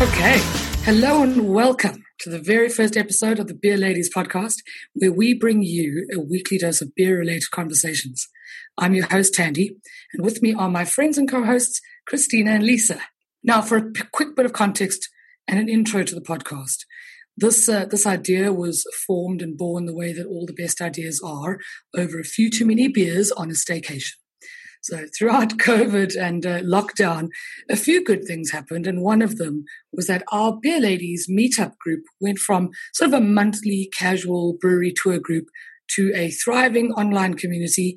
Okay. Hello and welcome to the very first episode of the Beer Ladies podcast, where we bring you a weekly dose of beer related conversations. I'm your host, Tandy, and with me are my friends and co hosts, Christina and Lisa. Now, for a p- quick bit of context and an intro to the podcast. This, uh, this idea was formed and born the way that all the best ideas are over a few too many beers on a staycation. So throughout COVID and uh, lockdown, a few good things happened. And one of them was that our Beer Ladies meetup group went from sort of a monthly casual brewery tour group to a thriving online community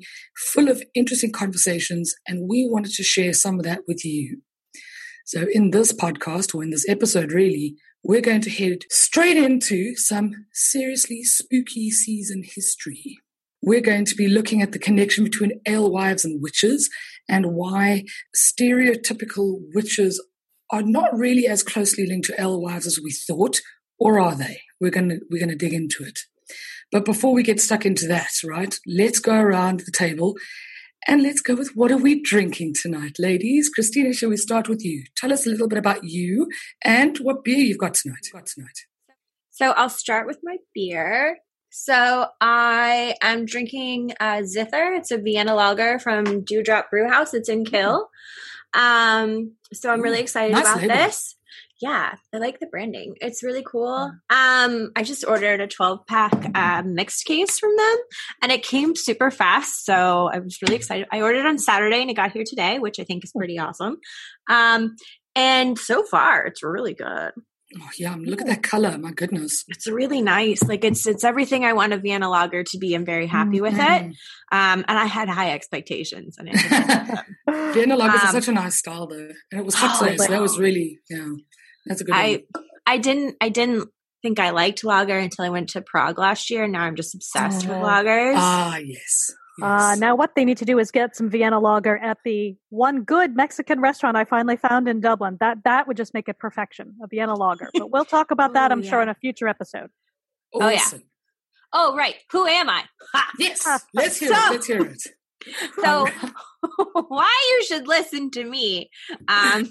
full of interesting conversations. And we wanted to share some of that with you. So in this podcast, or in this episode really, we're going to head straight into some seriously spooky season history we're going to be looking at the connection between alewives and witches and why stereotypical witches are not really as closely linked to alewives as we thought, or are they? We're going to, we're going to dig into it. But before we get stuck into that, right, let's go around the table and let's go with what are we drinking tonight, ladies? Christina, shall we start with you? Tell us a little bit about you and what beer you've got tonight. Got tonight. So I'll start with my beer. So I am drinking uh, Zither. It's a Vienna lager from Dewdrop Brew House. It's in Kill. Um, so I'm really excited nice about label. this. Yeah, I like the branding. It's really cool. Um, I just ordered a 12 pack uh, mixed case from them, and it came super fast. So I was really excited. I ordered on Saturday, and it got here today, which I think is pretty awesome. Um, and so far, it's really good. Oh, yeah, look at that color. My goodness. It's really nice. Like it's it's everything I want a Vienna lager to be. I'm very happy with it. Mhm. Um, and I had high expectations, and it didn't meet them. Vienna lagers Um, are such a nice style, though, and it was hot Oh, today, so that was really yeah, that's a good I one. I didn't I didn't think I liked lager until I went to Prague last year. and Now I'm just obsessed with Oh. lagers. Ah, yes. Uh, now, what they need to do is get some Vienna lager at the one good Mexican restaurant I finally found in Dublin. That that would just make it perfection, a Vienna lager. But we'll talk about that, Oh, I'm sure, in a future episode. oh, yeah. Oh right, who am I? Ha! Yes, Uh, let's hear so- it. Let's hear it. So why you should listen to me? Um,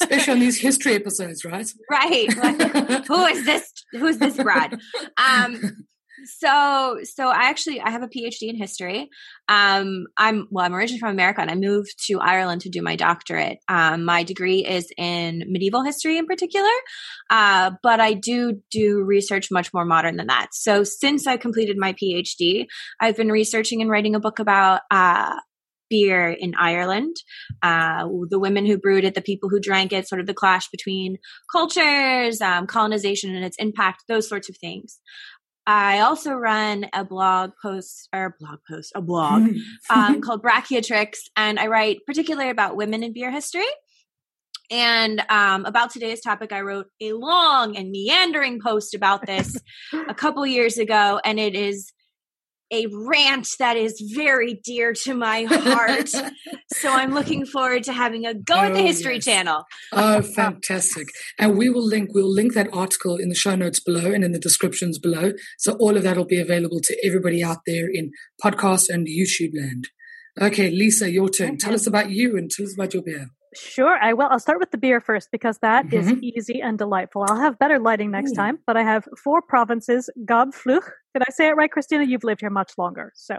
Especially on these history episodes, right? right. Like, who is this? Who's this broad? Um, so so i actually i have a phd in history. Um i'm well i'm originally from america and i moved to ireland to do my doctorate. Um my degree is in medieval history in particular uh but i do do research much more modern than that. So since i completed my phd i've been researching and writing a book about uh beer in Ireland, uh, the women who brewed it, the people who drank it, sort of the clash between cultures, um, colonization and its impact, those sorts of things. I also run a blog post or blog post, a blog um, called Braciatrix, and I write particularly about women in beer history. And um, about today's topic, I wrote a long and meandering post about this a couple years ago, and it is a rant that is very dear to my heart. so I'm looking forward to having a go oh, at the History yes. Channel. Oh, fantastic. And we will link, we'll link that article in the show notes below and in the descriptions below. So all of that will be available to everybody out there in podcast and YouTube land. Okay, Lisa, your turn. Tell us about you and tell us about your beer. Sure, I will. I'll start with the beer first because that mm-hmm. is easy and delightful. I'll have better lighting next Ooh. time, but I have four provinces. Gabfluch. Did I say it right, Christina? You've lived here much longer, so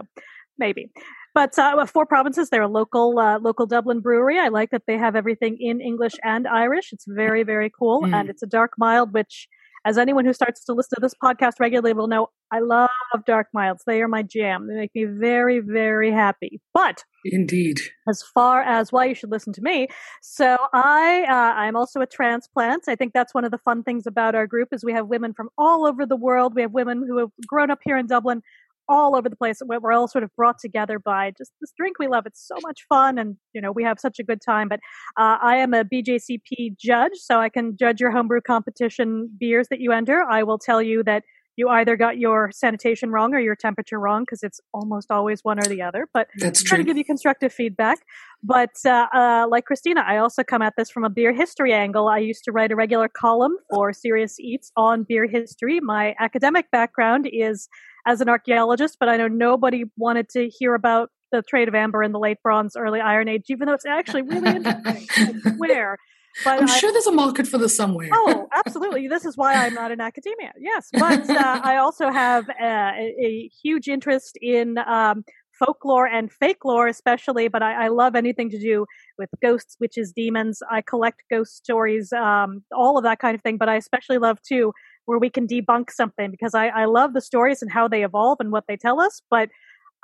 maybe. But uh, four provinces. They're a local uh, local Dublin brewery. I like that they have everything in English and Irish. It's very very cool, mm. and it's a dark mild, which as anyone who starts to listen to this podcast regularly will know, I love dark milds. They are my jam. They make me very, very happy. But indeed, as far as why you should listen to me, so I uh, I'm also a transplant. I think that's one of the fun things about our group is we have women from all over the world. We have women who have grown up here in Dublin all over the place. We're all sort of brought together by just this drink we love. It's so much fun, and you know we have such a good time. But uh, I am a BJCP judge, so I can judge your homebrew competition beers that you enter. I will tell you that you either got your sanitation wrong or your temperature wrong because it's almost always one or the other. But that's try true. to give you constructive feedback. But uh, uh, like Christina, I also come at this from a beer history angle. I used to write a regular column for Serious Eats on beer history. My academic background is as an archaeologist, but I know nobody wanted to hear about the trade of amber in the late Bronze, early Iron Age, even though it's actually really interesting. Where, But I'm I, sure there's a market for this somewhere. oh, absolutely. This is why I'm not in academia. Yes, but uh, I also have uh, a, a, huge interest in um, folklore and fake lore, especially. But I, I, love anything to do with ghosts, witches, demons. I collect ghost stories, um, all of that kind of thing. But I especially love too where we can debunk something because I, I love the stories and how they evolve and what they tell us, but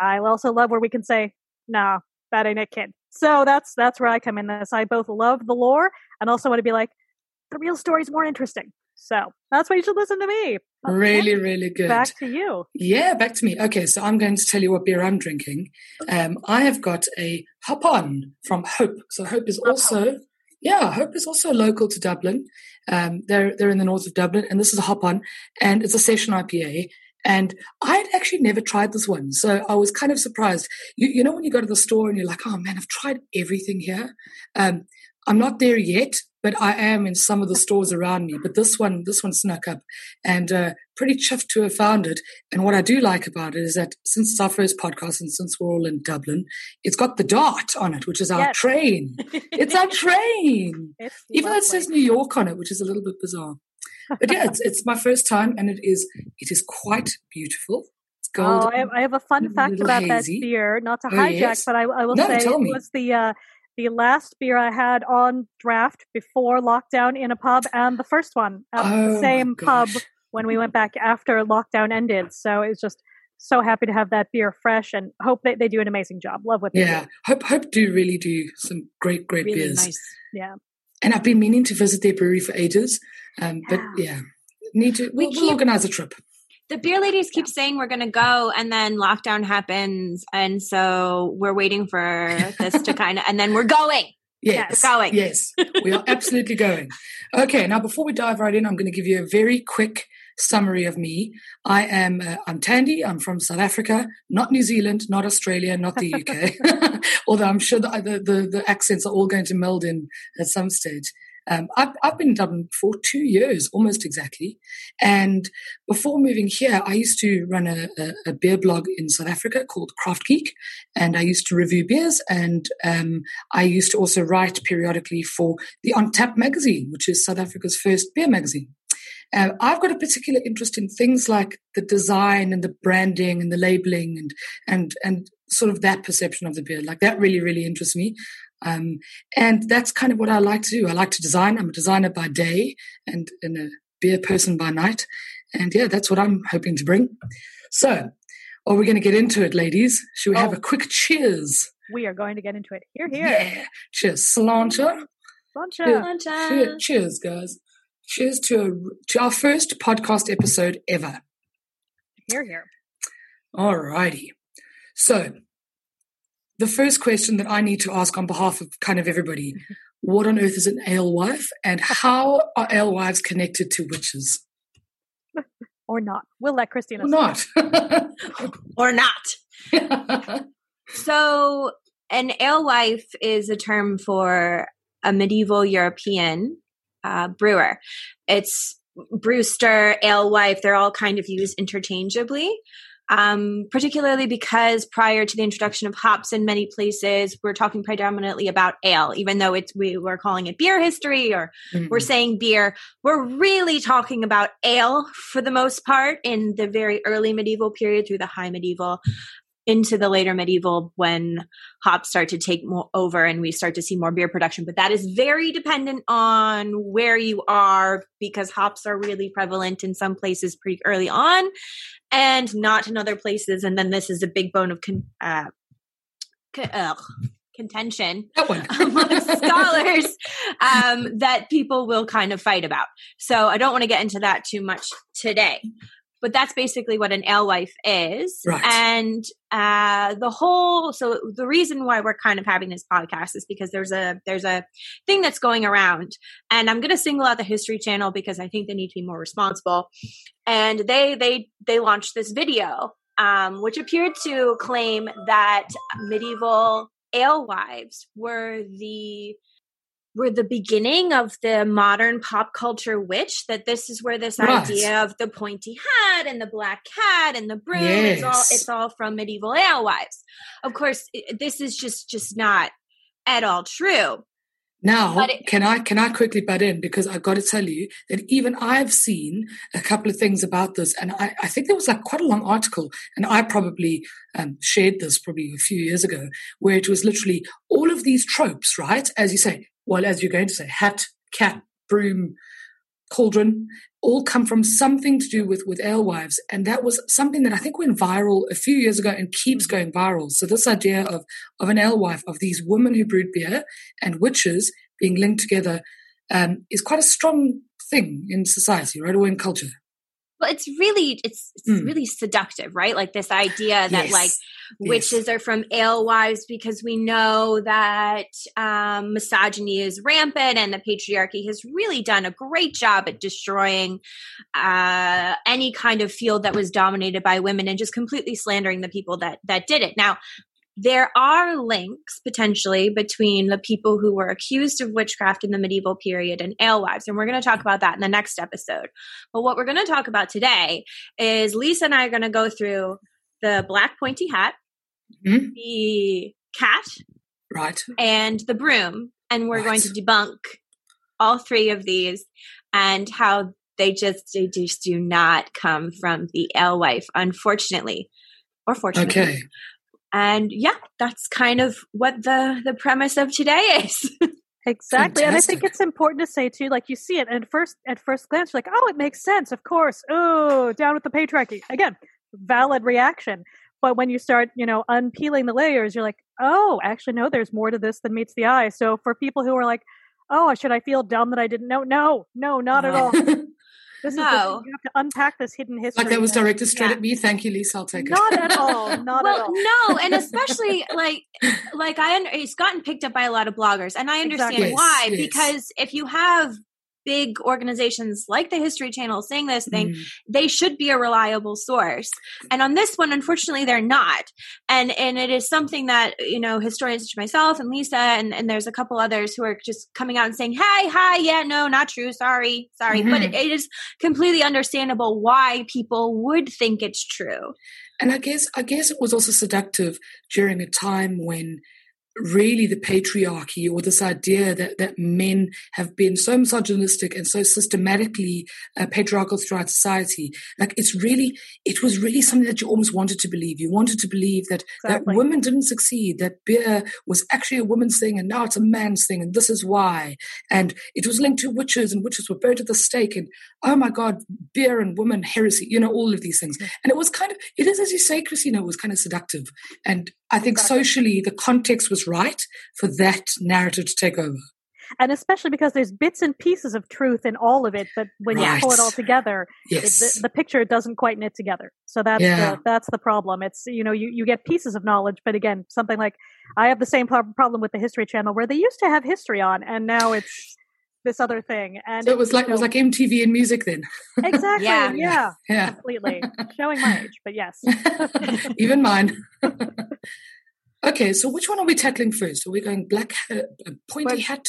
I also love where we can say, nah, that ain't it, kid. So that's that's where I come in this. I both love the lore and also want to be like, the real story's more interesting. So that's why you should listen to me. Okay. Really, really good. Back to you. Yeah, back to me. Okay, so I'm going to tell you what beer I'm drinking. Um, I have got a Hop On from Hope. So Hope is also yeah, Hope is also local to Dublin. Um, they're they're in the north of Dublin, and this is a hop on, and it's a session IPA. And I had actually never tried this one, so I was kind of surprised. You, you know when you go to the store and you're like, "Oh man, I've tried everything here." Um, I'm not there yet, but I am in some of the stores around me. But this one, this one snuck up, and uh, pretty chuffed to have found it. And what I do like about it is that since it's our first podcast and since we're all in Dublin, it's got the DART on it, which is our yes. train. it's our train, it's even though it says New York on it, which is a little bit bizarre. But yeah, it's, it's my first time, and it is it is quite beautiful. Oh, I have, I have, a fun fact about hazy. that beer. Not to oh, hijack, yes. but I, I will no, say it was the uh, the last beer I had on draft before lockdown in a pub, and the first one at oh the same pub when we went back after lockdown ended. So it was just so happy to have that beer fresh and hope that they do an amazing job. Love what they yeah, do. hope hope do really do some great great really beers. Nice. Yeah, and I've been meaning to visit their brewery for ages, um, but yeah, need to. We we'll, keep, we'll organize a trip. The beer ladies keep saying we're going to go and then lockdown happens and so we're waiting for this to kind of and then we're going. Yes. We're going. Yes. We are absolutely going. Okay now before we dive right in i'm going to give you a very quick summary of me i am uh, i'm tandy i'm from south africa not new zealand not australia not the uk although i'm sure the, the, the accents are all going to meld in at some stage um, I've, I've been in Dublin for two years, almost exactly. And before moving here, I used to run a, a, a beer blog in South Africa called Craft Geek. And I used to review beers. And um, I used to also write periodically for the On Tap magazine, which is South Africa's first beer magazine. Uh, I've got a particular interest in things like the design and the branding and the labeling and and and sort of that perception of the beer. Like that really really interests me. Um, and that's kind of what I like to do. I like to design. I'm a designer by day and, and a beer person by night. And yeah, that's what I'm hoping to bring. So, are we going to get into it, ladies? Should we oh, have a quick cheers? We are going to get into it. Here, here. Yeah. Cheers. Sláinte. Sláinte. Cheers, guys. Cheers to, a, to our first podcast episode ever. Here, here. All righty. So, the first question that I need to ask on behalf of kind of everybody what on earth is an alewife and how are alewives connected to witches? or not. We'll let Christina. Or not. or not. so, an alewife is a term for a medieval European uh, brewer. It's brewster, alewife, they're all kind of used interchangeably. Um, particularly because prior to the introduction of hops in many places, we're talking predominantly about ale, even though it's we were calling it beer history or mm-hmm. we're saying beer. We're really talking about ale for the most part in the very early medieval period through the high medieval into the later medieval when hops start to take more over and we start to see more beer production. But that is very dependent on where you are because hops are really prevalent in some places pretty early on and not in other places. And then this is a big bone of con- uh, uh, contention amongst scholars um, that people will kind of fight about. So i don't want to get into that too much today but that's basically what an alewife is. Right. And uh, the whole so the reason why we're kind of having this podcast is because there's a there's a thing that's going around, and I'm going to single out the History Channel because I think they need to be more responsible. And they they they launched this video, um, which appeared to claim that medieval alewives were the were the beginning of the modern pop culture witch that this is where this right. idea of the pointy hat and the black cat and the broom yes. it's all it's all from medieval alewives of course this is just just not at all true now it, can i can i quickly butt in because i've got to tell you that even i've seen a couple of things about this and i, I think there was like quite a long article and i probably um, shared this probably a few years ago where it was literally all of these tropes right as you say well, as you're going to say, hat, cat, broom, cauldron, all come from something to do with with alewives, and that was something that I think went viral a few years ago and keeps going viral. So this idea of of an alewife, of these women who brewed beer and witches being linked together, um, is quite a strong thing in society, right, or in culture well it's really it's, it's mm. really seductive right like this idea that yes. like witches yes. are from alewives because we know that um, misogyny is rampant and the patriarchy has really done a great job at destroying uh, any kind of field that was dominated by women and just completely slandering the people that that did it now there are links potentially between the people who were accused of witchcraft in the medieval period and alewives. And we're going to talk about that in the next episode. But what we're going to talk about today is Lisa and I are going to go through the black pointy hat, mm-hmm. the cat, right, and the broom. And we're right. going to debunk all three of these and how they just they just do not come from the alewife, unfortunately. Or fortunately. Okay and yeah that's kind of what the the premise of today is. Exactly Fantastic. and i think it's important to say too like you see it and first at first glance you're like oh it makes sense of course oh down with the patriarchy. Again valid reaction but when you start you know unpeeling the layers you're like oh actually no there's more to this than meets the eye. So for people who are like oh should i feel dumb that i didn't know? No no not at all This no. is the, you have to unpack this hidden history. Like that was directed straight yeah. at me. Thank you, Lisa. I'll take it. Not at all. Not well, at all. Well, no, and especially like like I it's gotten picked up by a lot of bloggers, and I understand exactly. why yes, because if you have big organizations like the History Channel saying this thing, mm. they should be a reliable source. And on this one, unfortunately, they're not. And and it is something that you know historians such myself and Lisa and and there's a couple others who are just coming out and saying, "Hey, hi, yeah, no, not true, sorry, sorry." Mm-hmm. But it, it is completely understandable why people would think it's true. And I guess I guess it was also seductive during a time when really the patriarchy or this idea that, that men have been so misogynistic and so systematically uh, patriarchal throughout society. Like it's really, it was really something that you almost wanted to believe. You wanted to believe that, exactly. that women didn't succeed, that beer was actually a woman's thing and now it's a man's thing and this is why. And it was linked to witches and witches were burned at the stake and oh my God, beer and woman heresy, you know, all of these things. And it was kind of, it is as you say, Christina, it was kind of seductive. And I think socially the context was right for that narrative to take over. And especially because there's bits and pieces of truth in all of it, but when right. you pull it all together, yes. it, the, the, picture doesn't quite knit together. So that's yeah. the, that's the problem. It's you know you you get pieces of knowledge, but again, something like I have the same problem with the History Channel where they used to have history on, and now it's this other thing. And so it was like know, it was like MTV and music then. exactly. yeah. yeah. Yeah. Completely showing my age, but yes, even mine. okay, so which one are we tackling first? Are we going black hat, uh, pointy hat?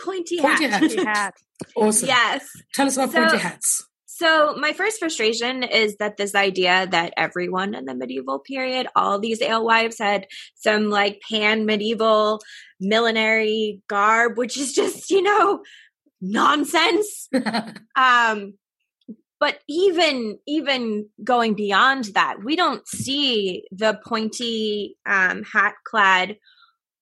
Pointy, pointy hat. hat. Pointy hat. Awesome. Yes. Tell us about So- pointy hats. So my first frustration is that this idea that everyone in the medieval period, all these alewives had some like pan medieval millinery garb, which is just, you know, nonsense. Um, but even even going beyond that, we don't see the pointy um, hat clad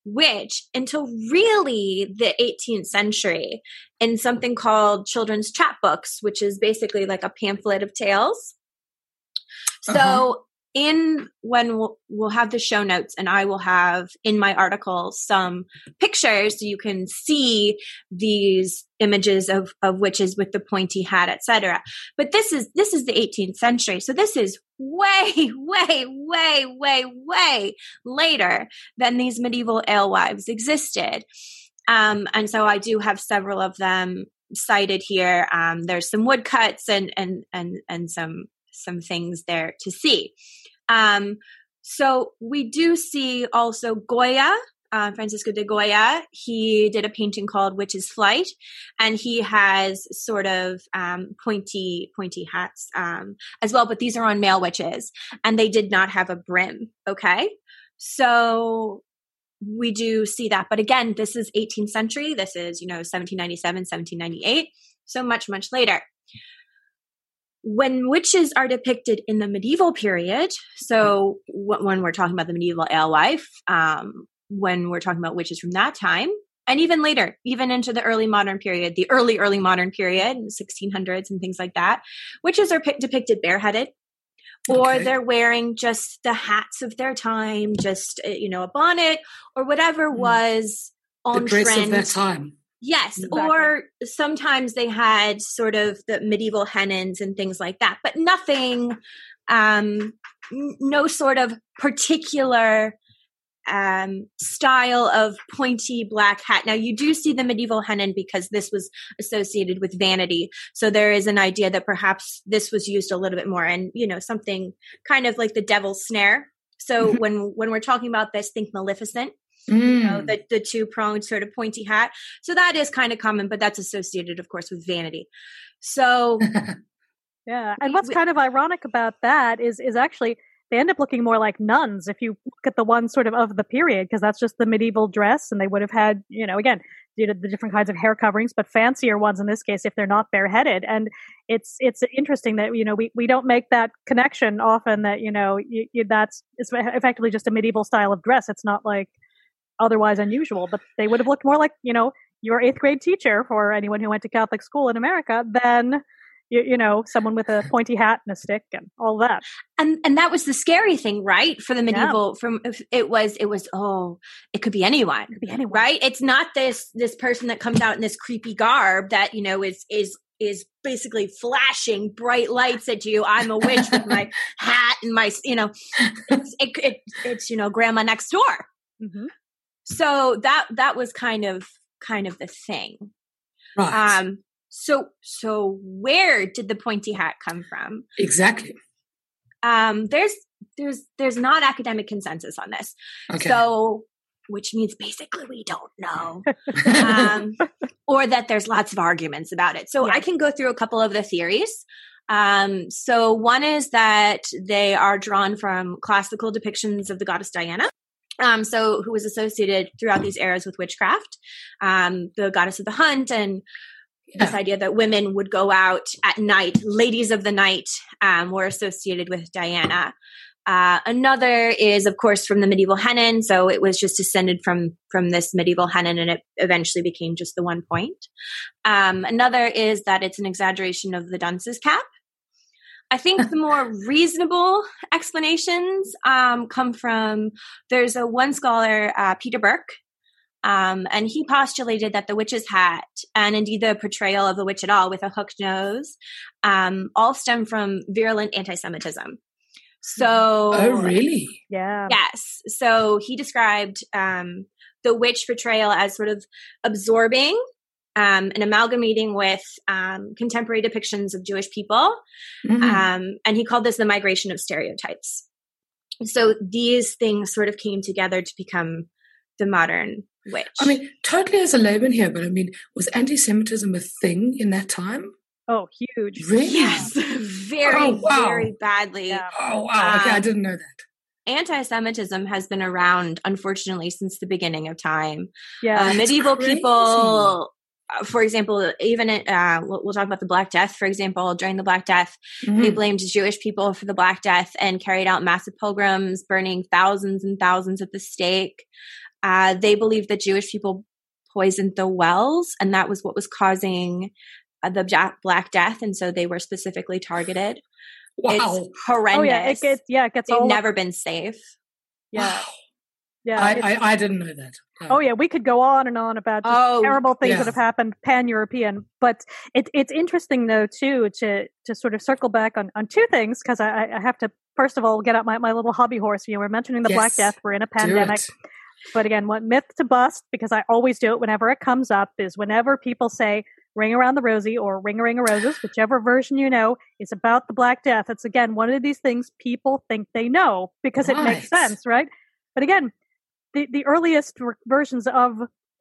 witch until really the 18th century in something called children's chapbooks, which is basically like a pamphlet of tales. So Uh-huh. In when we'll, we'll have the show notes and I will have in my article some pictures so you can see these images of, of witches with the pointy hat, etc. But this is this is the 18th century. So this is way, way, way, way, way later than these medieval alewives existed. Um, and so I do have several of them cited here. Um, there's some woodcuts and and and and some some things there to see. Um, so we do see also Goya, uh, Francisco de Goya. He did a painting called Witch's Flight, and he has sort of um, pointy pointy hats um, as well. But these are on male witches, and they did not have a brim. Okay, so we do see that. But again, this is 18th century. This is you know 1797, 1798. So much much later when witches are depicted in the medieval period, so when we're talking about the medieval alewife, um, when we're talking about witches from that time, and even later, even into the early modern period, the early, early modern period, 1600s and things like that, witches are pi- depicted bareheaded. Or Okay. they're wearing just the hats of their time, just uh, you know a bonnet or whatever Mm. was the on dress trend of their time. Yes, Exactly. or sometimes they had sort of the medieval hennins and things like that, but nothing, um, n- no sort of particular um, style of pointy black hat. Now, you do see the medieval hennin because this was associated with vanity. So there is an idea that perhaps this was used a little bit more and, you know, something kind of like the devil's snare. So Mhm. when when we're talking about this, think Maleficent you know, Mm. the, the two pronged sort of pointy hat. So that is kind of common, but that's associated, of course, with vanity. So Yeah, and We- what's we- kind of ironic about that is is actually they end up looking more like nuns if you look at the one sort of of the period because that's just the medieval dress, and they would have had you know again you know, the different kinds of hair coverings, but fancier ones in this case if they're not bareheaded. And it's it's interesting that you know we, we don't make that connection often that you know you, you, that's it's effectively just a medieval style of dress. It's not like otherwise unusual, but they would have looked more like you know your eighth grade teacher for anyone who went to Catholic school in America than you, you know someone with a pointy hat and a stick and all that. and and that was the scary thing, right? For the medieval, from it was it was oh, it could be anyone. Could be anyone. right it's not this this person that comes out in this creepy garb that you know is is is basically flashing bright lights at you i'm a witch with my hat and my you know it's it, it, it's you know grandma next door hmm so that that was kind of kind of the thing Right. um so so where did the pointy hat come from exactly. um there's there's there's not academic consensus on this Okay. so which means basically we don't know um, or that there's lots of arguments about it. So Yeah. I can go through a couple of the theories. Um, so one is that they are drawn from classical depictions of the goddess Diana. Um, so who was associated throughout these eras with witchcraft, um, the goddess of the hunt, and this idea that women would go out at night, ladies of the night, um, were associated with Diana. Uh, another is, of course, from the medieval hennin. So it was just descended from from this medieval hennin, and it eventually became just the one point. Um, another is that it's an exaggeration of the dunce's cap. I think the more reasonable explanations um, come from there's a one scholar, uh, Peter Burke, um, and he postulated that the witch's hat and indeed the portrayal of the witch at all with a hooked nose um, all stem from virulent anti-Semitism. So, oh, really? Yeah. yes. So he described um, the witch portrayal as sort of absorbing um, and amalgamating with um, contemporary depictions of Jewish people. Mhm. Um, and he called this the migration of stereotypes. So these things sort of came together to become the modern witch. I mean, totally as a layman here, but I mean, was anti-Semitism a thing in that time? Oh, huge. Really? yes, very, Oh, wow. very badly. Yeah. Oh wow! Okay, I Um, didn't know that. Anti-Semitism has been around, unfortunately, since the beginning of time. Yeah. Uh, medieval crazy. people, for example, even uh, we'll, we'll talk about the Black Death. For example, during the Black Death, they Mhm. blamed Jewish people for the Black Death and carried out massive pogroms, burning thousands and thousands at the stake. Uh, they believed that Jewish people poisoned the wells, and that was what was causing uh, the Black Death, and so they were specifically targeted. Wow! It's horrendous. oh yeah, it gets yeah, it gets They've all never been safe. yeah, Wow. yeah. I, I I didn't know that. Oh yeah, we could go on and on about just Oh, terrible things that have happened pan European. But it, it's interesting though too to to sort of circle back on, on two things because I, I have to first of all get out my, my little hobby horse. You know, we're mentioning the Black Death. We're in a pandemic, but again, what myth to bust because I always do it whenever it comes up is whenever people say "Ring Around the Rosie" or "Ring a Ring of Roses," whichever version you know is about the Black Death. It's again one of these things people think they know because it makes sense, right? But again, the, the earliest ver- versions of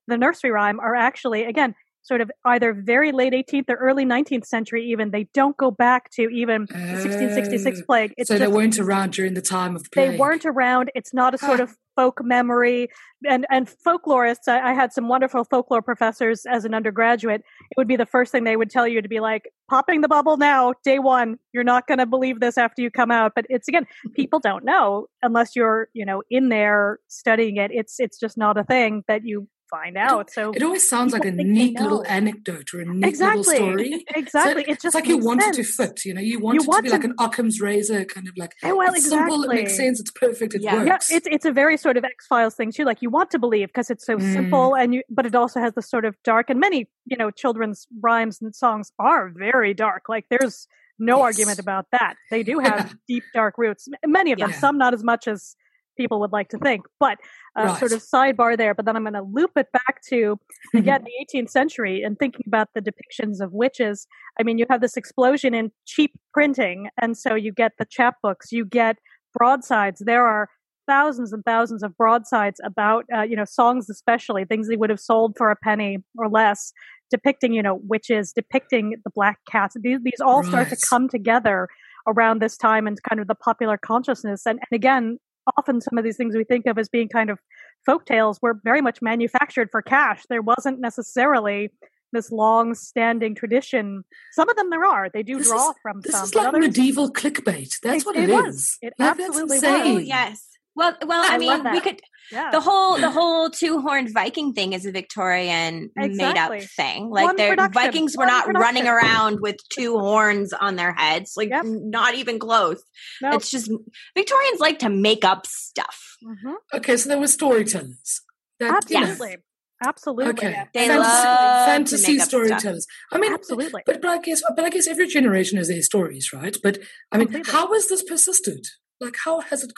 the nursery rhyme are actually, again, sort of either very late 18th or early 19th century, even. They don't go back to even the 1666 Oh. plague. It's so they weren't around during the time of the plague. they weren't around. It's not a sort ah. of folk memory. And, and folklorists, I, I had some wonderful folklore professors as an undergraduate. It would be the first thing they would tell you to be like, popping the bubble now, day one. You're not going to believe this after you come out. But it's again, mm-hmm. people don't know unless you're, you know, in there studying it. It's, it's just not a thing that you find out. So It always sounds like a People think they neat little anecdote or a neat exactly, little story. exactly. So it just it's like you makes want it to fit. You know, you want You to be to- like an Occam's razor, kind of like Oh, well, it's simple. It makes sense. It's perfect. It Yeah. works. Yeah, it's it's a very sort of X Files thing too. Like you want to believe because it's so Mm. simple, and you but it also has the sort of dark. And many you know children's rhymes and songs are very dark. Like there's no Yes. argument about that. They do have deep dark roots. Many of them, Yeah. some not as much as people would like to think. But uh, Right. sort of sidebar there. But then I'm going to loop it back to again the 18th century and thinking about the depictions of witches. I mean, you have this explosion in cheap printing, and so you get the chapbooks, you get broadsides. There are thousands and thousands of broadsides about uh, you know songs, especially things they would have sold for a penny or less, depicting you know witches, depicting the black cats. These these all start to come together around this time and kind of the popular consciousness. And, and again, often some of these things we think of as being kind of folk tales were very much manufactured for cash. There wasn't necessarily this long standing tradition. Some of them there are. They do This draw is- from This some. is like others- medieval clickbait. That's It- what it it was. It Like, that's absolutely was. Oh yes. Well, well, I, I mean, we could yeah. the whole the whole two horned Viking thing is a Victorian made up thing. Like One the Vikings were one not running around with two horns on their heads. Like Yep. not even close. Nope. It's just Victorians like to make up stuff. Mhm. Okay, so there were storytellers. That, you know, Absolutely. Absolutely. Okay. They fantasy, love fantasy make up stuff. storytellers. I mean, Absolutely. But, but I guess, but I guess every generation has their stories, right? But I mean, Completely. how has this persisted? Like, how has it?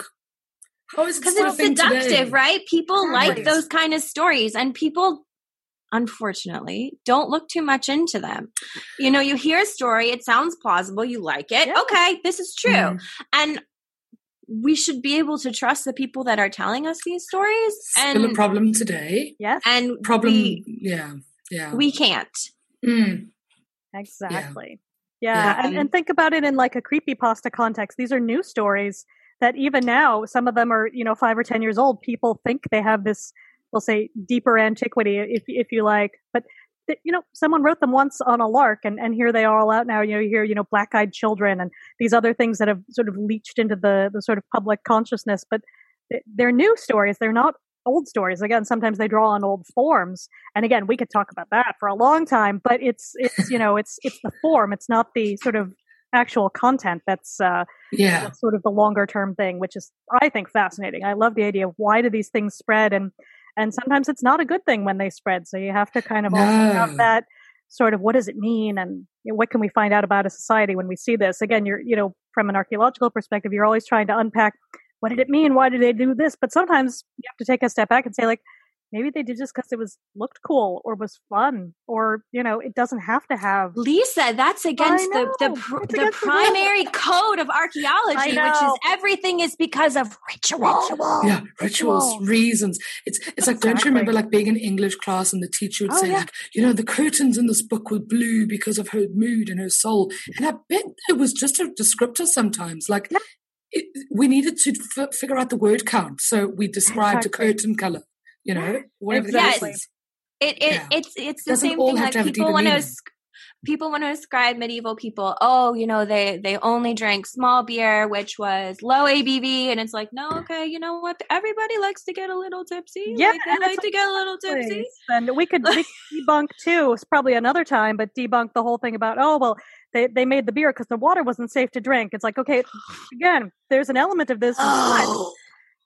How is Because still it's thing seductive, today? right? People Right. like those kind of stories, and people, unfortunately, don't look too much into them. You know, you hear a story, it sounds plausible, you like it. Yeah. Okay, this is true. Mm. And we should be able to trust the people that are telling us these stories. Still a problem today. Yes. and Problem, we, yeah, yeah. we can't. Mm. Exactly. Yeah. Yeah. And, and think about it in like a creepy pasta context. These are new stories that even now, some of them are, you know, five or 10 years old. People think they have this, we'll say, deeper antiquity, if, if you like. But, you know, someone wrote them once on a lark, and, and here they are all out now. You know, you hear, you know, black eyed children and these other things that have sort of leached into the, the sort of public consciousness. But th- they're new stories. They're not old stories. Again, sometimes they draw on old forms. And again, we could talk about that for a long time, but it's, it's, you know, it's, it's the form. It's not the sort of actual content that's, uh, Yeah, that's sort of the longer term thing, which is, I think, fascinating. I love the idea of why do these things spread and, and sometimes it's not a good thing when they spread. So you have to kind of also have that sort of what does it mean and you know, what can we find out about a society when we see this? Again, you're, you know, from an archaeological perspective, you're always trying to unpack what did it mean? Why did they do this? But sometimes you have to take a step back and say, like, maybe they did just because it was looked cool or was fun or you know it doesn't have to have lisa that's against the the, pr- the against primary the code of archaeology which is everything is because of ritual, yeah rituals reasons. It's it's exactly. like don't you remember like being in english class and the teacher would oh, say yeah. like you know the curtains in this book were blue because of her mood and her soul. And i bet it was just a descriptor sometimes. Like yeah. it, we needed to f- figure out the word count so we described exactly. a curtain color you know, whatever yes. It, it yeah. it's it's the Doesn't same thing like people want to people want to ascribe medieval people oh you know they they only drank small beer which was low abv and it's like no okay you know what? Everybody likes to get a little tipsy. Yeah like, they like to get a little tipsy. And we could, we could debunk too it's probably another time but debunk the whole thing about oh well they, they made the beer because the water wasn't safe to drink. It's like okay again there's an element of this oh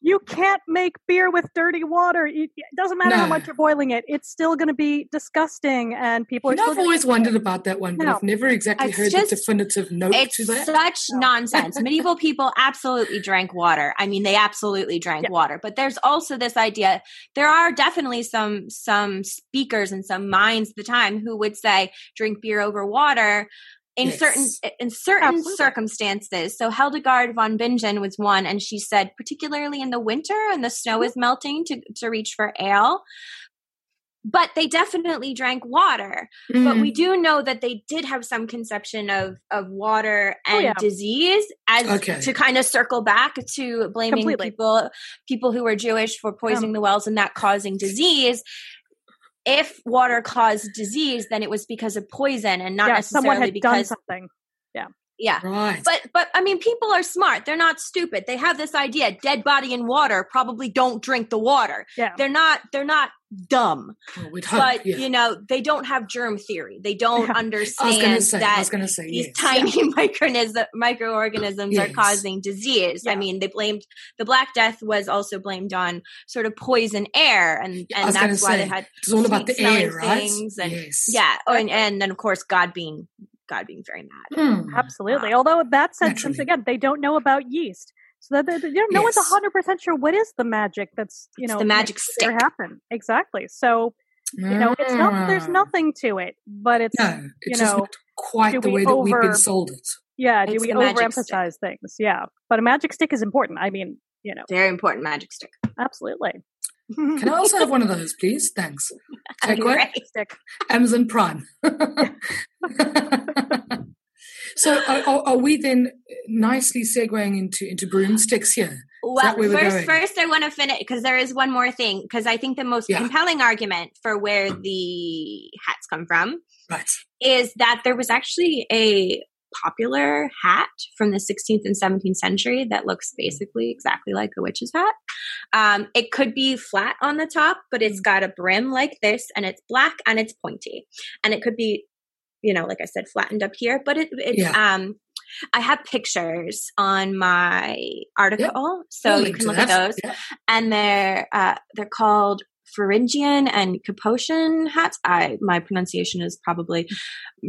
you can't make beer with dirty water. It doesn't matter no. how much you're boiling it; it's still going to be disgusting. And people you are. I've always wondered about that one, but no. I've never exactly it's heard just, the definitive note to that. Such nonsense. Medieval people absolutely drank water. I mean, they absolutely drank yeah. water. But there's also this idea. There are definitely some some speakers and some minds at the time who would say drink beer over water in yes. certain in certain Absolutely. circumstances. So Hildegard von Bingen was one, and she said, particularly in the winter and the snow mm-hmm. is melting, to to reach for ale. But they definitely drank water. Mm-hmm. But we mm. do know that they did have some conception of of water oh, and oh, yeah. disease as okay. to kind of circle back to blaming Completely. people people who were Jewish for poisoning um, the wells and that causing disease if water caused disease, then it was because of poison and not yeah, necessarily because something. Yeah. Yeah. Right. But but I mean people are smart. They're not stupid. They have this idea dead body in water probably don't drink the water. Yeah. They're not they're not dumb. Well, hope, but yeah. you know, they don't have germ theory. They don't yeah. understand say, that say, these yes. tiny yeah. microorganism, microorganisms yes. are causing disease. I mean, they blamed the Black Death was also blamed on sort of poison air, and and that's why say, they had it's all about the air, right? And, yes. Yeah, oh, and, and then of course God being God being very mad. Mm. Absolutely. Uh, Although that sense, once again, they don't know about yeast. So that they, they, you know, no yes. one's hundred percent sure what is the magic that's you it's know the magic stick happen exactly. So you know, it's not there's mm. nothing to it, but it's no, it's you know quite the way that we've been sold it. Yeah, do it's we overemphasize things? Yeah, but a magic stick is important. I mean, you know, very important magic stick. Absolutely. Can I also have one of those, please? Thanks. Take. Amazon Prime. So are, are, we then nicely segueing into into broomsticks here? Well, first, first I want to finish because there is one more thing because I think the most yeah. compelling argument for where the hats come from right. is that there was actually a popular hat from the 16th and 17th century that looks basically exactly like a witch's hat. Um, it could be flat on the top, but it's got a brim like this and it's black and it's pointy. And it could be you know, like I said, flattened up here. But it, it's yeah. um, I have pictures on my article, so you can look at those, yeah. and they're uh, they're called Pharyngian and Capuchin hats. I my pronunciation is probably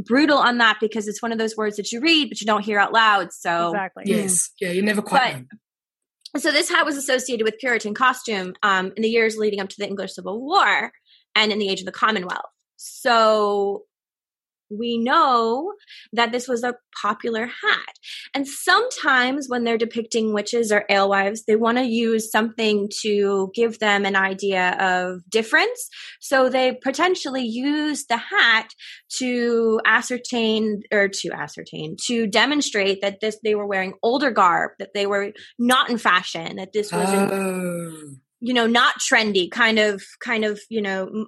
brutal on that because it's one of those words that you read but you don't hear out loud. So exactly, yes, yeah, you never quite. But, so this hat was associated with Puritan costume um, in the years leading up to the English Civil War and in the age of the Commonwealth. So we know that this was a popular hat. And sometimes when they're depicting witches or alewives, they want to use something to give them an idea of difference. So they potentially use the hat to ascertain or to ascertain, to demonstrate that this they were wearing older garb, that they were not in fashion, that this was oh. you know not trendy kind of kind of you know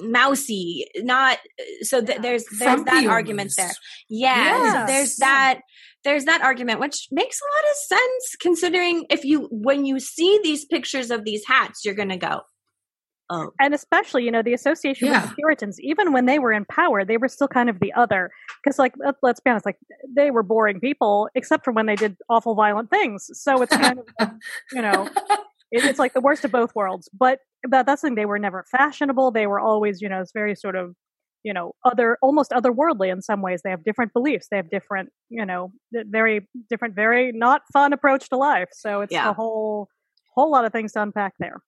mousy not so th- there's there's that argument there yeah yes. there's that there's that argument which makes a lot of sense considering if you when you see these pictures of these hats you're gonna go oh and especially you know the association yeah. with the puritans even when they were in power they were still kind of the other because like let's be honest like they were boring people except for when they did awful violent things so it's kind of you know it's like the worst of both worlds. But that, that's the thing; they were never fashionable. They were always, you know, it's very sort of, you know, other almost otherworldly in some ways. They have different beliefs. They have different, you know, very different, very not fun approach to life. So it's yeah. a whole whole lot of things to unpack there.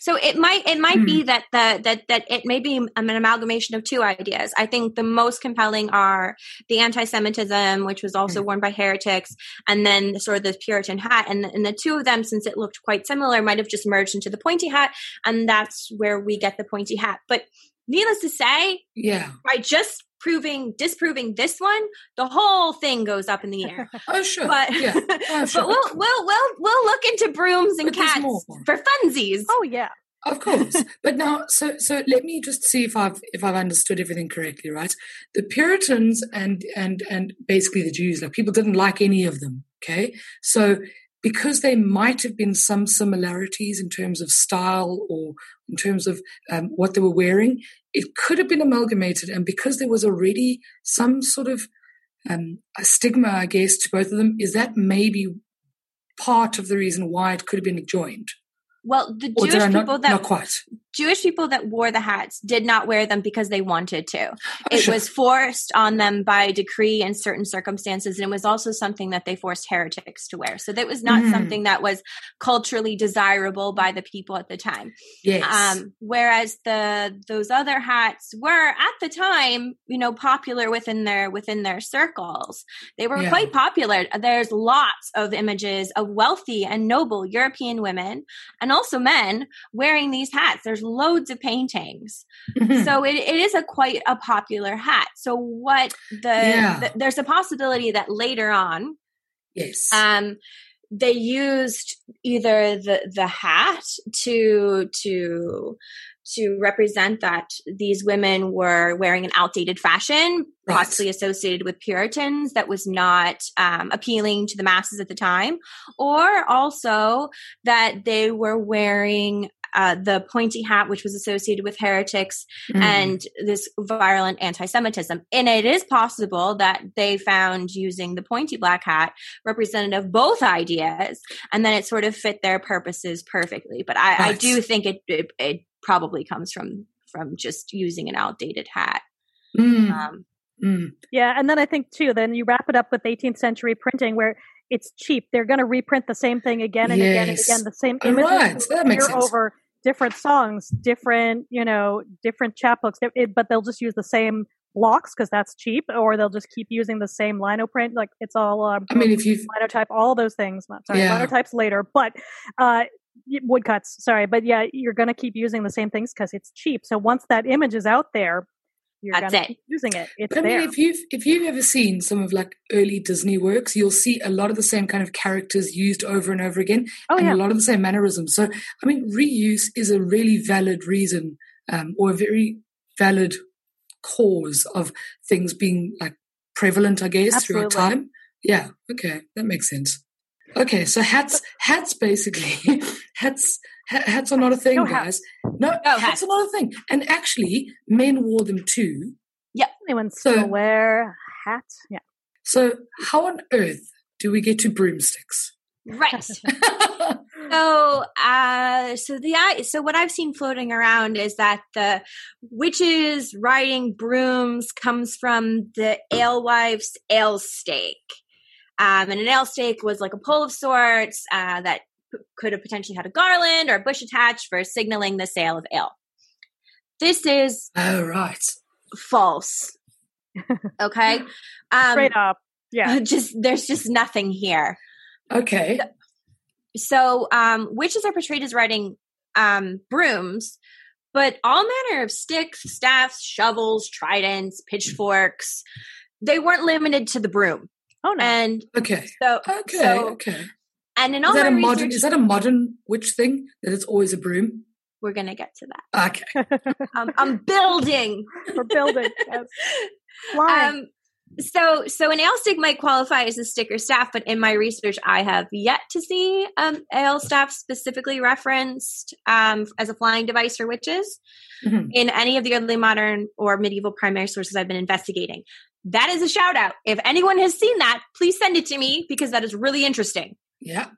So it might it might be hmm. that the that that it may be an amalgamation of two ideas. I think the most compelling are the anti-Semitism, which was also hmm. worn by heretics, and then sort of the Puritan hat. And and the two of them, since it looked quite similar, might have just merged into the pointy hat, and that's where we get the pointy hat. But needless to say, Yeah. by just proving disproving this one, the whole thing goes up in the air. Oh, sure. But yeah. Oh, sure. but we'll we'll we'll we'll look into brooms and But cats for funsies. Oh yeah. Of course. but now so so let me just see if I've if I've understood everything correctly, right? The Puritans and and and basically the Jews, like people didn't like any of them. Okay. So because there might have been some similarities in terms of style or in terms of um, what they were wearing, it could have been amalgamated. And because there was already some sort of um, a stigma, I guess, to both of them, is that maybe part of the reason why it could have been joined? Well, the Jewish I not, people that not quite? Jewish people that wore the hats did not wear them because they wanted to. Oh, It was forced on them by decree in certain circumstances, and it was also something that they forced heretics to wear. So that was not Mhm. something that was culturally desirable by the people at the time. yes. Um, whereas the those other hats were at the time, you know, popular within their within their circles. They were Yeah. quite popular. There's lots of images of wealthy and noble European women and also men wearing these hats. There's loads of paintings. Mhm. So it, it is a quite a popular hat. So what the, Yeah. the there's a possibility that later on yes. um they used either the the hat to to to represent that these women were wearing an outdated fashion Right. possibly associated with puritans that was not um, appealing to the masses at the time or also that they were wearing uh, the pointy hat which was associated with heretics Mhm. and this virulent anti-Semitism. And it is possible that they found using the pointy black hat representative of both ideas, and then it sort of fit their purposes perfectly. But I, I do think it, it it probably comes from from just using an outdated hat. Mm, Um, mm. Yeah, and then I think too, then you wrap it up with 18th century printing where it's cheap. They're going to reprint the same thing again and again and again, the same images right, that makes sense. over different songs, different, you know, different chapbooks, It- it- but they'll just use the same blocks because that's cheap, or they'll just keep using the same linoprint. Like it's all um, I mean, if you've linotype, all those things. Not sorry, Yeah. linotypes later, but uh, woodcuts. Sorry, but yeah, you're going to keep using the same things because it's cheap. So once that image is out there, you're That's going to it. keep using it. It's But I mean, if you've if you've ever seen some of like early Disney works, you'll see a lot of the same kind of characters used over and over again, oh and yeah, a lot of the same mannerisms. So, I mean, reuse is a really valid reason, um, or a very valid cause of things being like prevalent, I guess, throughout time. Yeah. Okay, that makes sense. Okay, so hats, hats, basically, hats, ha- hats are not a thing, No guys. hats. No, No hats hats. are not a thing. And actually, men wore them too. Yeah, anyone So- still wear a hat? Yeah. So, how on earth do we get to broomsticks? right. So, uh, so the so what I've seen floating around is that the witches riding brooms comes from the alewives' ale stake, um, and an ale stake was like a pole of sorts uh, that could have potentially had a garland or a bush attached for signaling the sale of ale. This is oh, right. false. Okay, um, Straight up. Yeah. just there's just nothing here. Okay. so um witches are portrayed as riding um brooms but all manner of sticks staffs shovels tridents pitchforks they weren't limited to the broom Oh no. and Okay. so Okay. so okay. And in all Is that my a modern? Is that a modern witch thing that it's always a broom? we're gonna get to that Okay. um, i'm building We're building. Yes. Flying. um so so an ale stick might qualify as a stick or staff but in my research i have yet to see um ale staff specifically referenced um as a flying device for witches Mhm. in any of the early modern or medieval primary sources i've been investigating that is a shout out if anyone has seen that please send it to me because that is really interesting Yeah.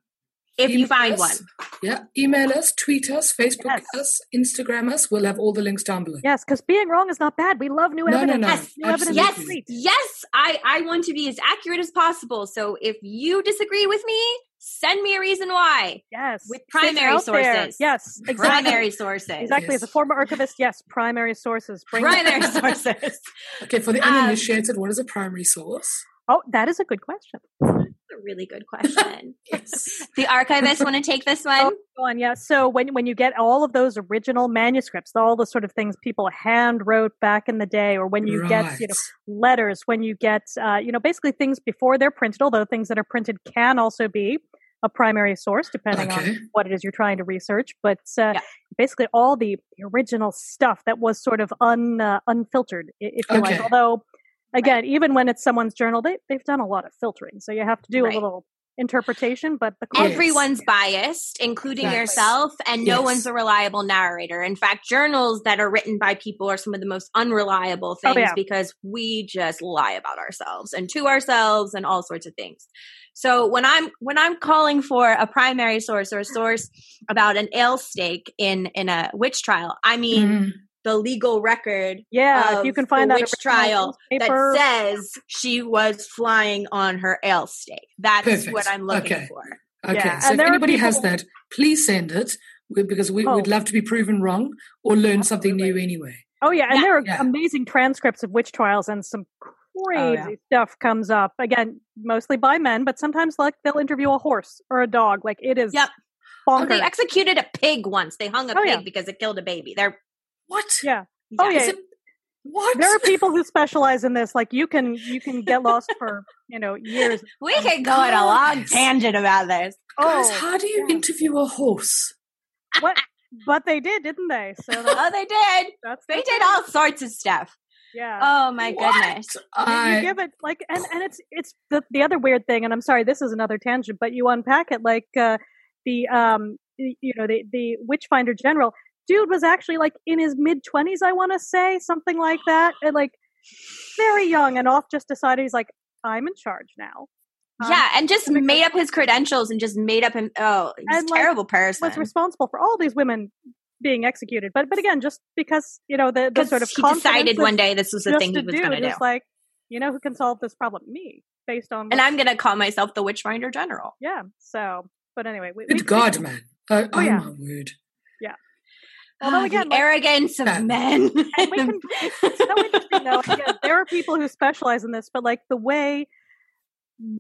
If you find us. one Yeah. Email us, tweet us, Facebook Yes. us, Instagram us. We'll have all the links down below. yes, because being wrong is not bad. We love new No, no, evidence. no. Yes, new evidence yes yes i i want to be as accurate as possible so if you disagree with me Send me a reason why. Yes. With primary It's out there. sources. Yes. Exactly. Primary sources. Exactly. As a former archivist, yes, primary sources. Bring. Primary sources. Okay, for the Um, uninitiated, what is a primary source? Oh, that is a good question. A really good question. Yes. the archivist want to take this one? Oh, go on. Yeah. So when when you get all of those original manuscripts, all the sort of things people hand wrote back in the day, or when you get you know letters, when you get uh, you know basically things before they're printed, although things that are printed can also be a primary source depending Okay. on what it is you're trying to research. But uh, Yeah. basically, all the original stuff that was sort of un uh, unfiltered, if you like. Although, again, even when it's someone's journal, they they've done a lot of filtering, so you have to do Right. a little interpretation. But the core- Yes. Everyone's biased, including Exactly. yourself, and no Yes. one's a reliable narrator. In fact, journals that are written by people are some of the most unreliable Oh, things yeah. because we just lie about ourselves and to ourselves and all sorts of things. So when I'm when I'm calling for a primary source or a source about an ale stake in in a witch trial, I mean Mhm. The legal record yeah, if you can find that trial that says she was flying on her ale stake. That's Perfect. what I'm looking Okay. for. Okay, Yeah, so and if there are anybody has that, please send it because we Oh. would love to be proven wrong or learn something new anyway. Oh yeah, and Yeah. there are Yeah. amazing transcripts of witch trials, and some oh, crazy yeah. stuff comes up. Again, mostly by men, but sometimes like they'll interview a horse or a dog. Like it is Yep. bonkers. Oh, they executed a pig once. They hung a Oh, pig yeah. because it killed a baby. They're What? yeah. Oh yeah. yeah. It- what? There are people who specialize in this. Like you can you can get lost for you know years. We could go on a long Guys. tangent about this. Guys, Oh, how do you yeah. interview a horse? what? But they did, didn't they? So Oh, they did. that's They did all sorts of stuff. Yeah. Oh my What? goodness. you, you give it like and and it's it's the the other weird thing and i'm sorry this is another tangent but you unpack it like uh the um you know the the witchfinder general dude was actually like in his mid 20s i want to say something like that and like very young and off just decided he's like i'm in charge now Um, Yeah, and just because- made up his credentials and just made up him. Oh, he's And, a like, terrible person. was responsible for all these women being executed but but again just because you know the the sort of he decided one day this was the thing he was going to do. who's like you know who can solve this problem me based on And I'm going to call myself the Witchfinder General. yeah so but anyway we, we- good God, man. Oh, oh yeah. my word. Although Ah, again, the like- arrogance of men. and we can, it's, it's so interesting though. Again, there are people who specialize in this, but like the way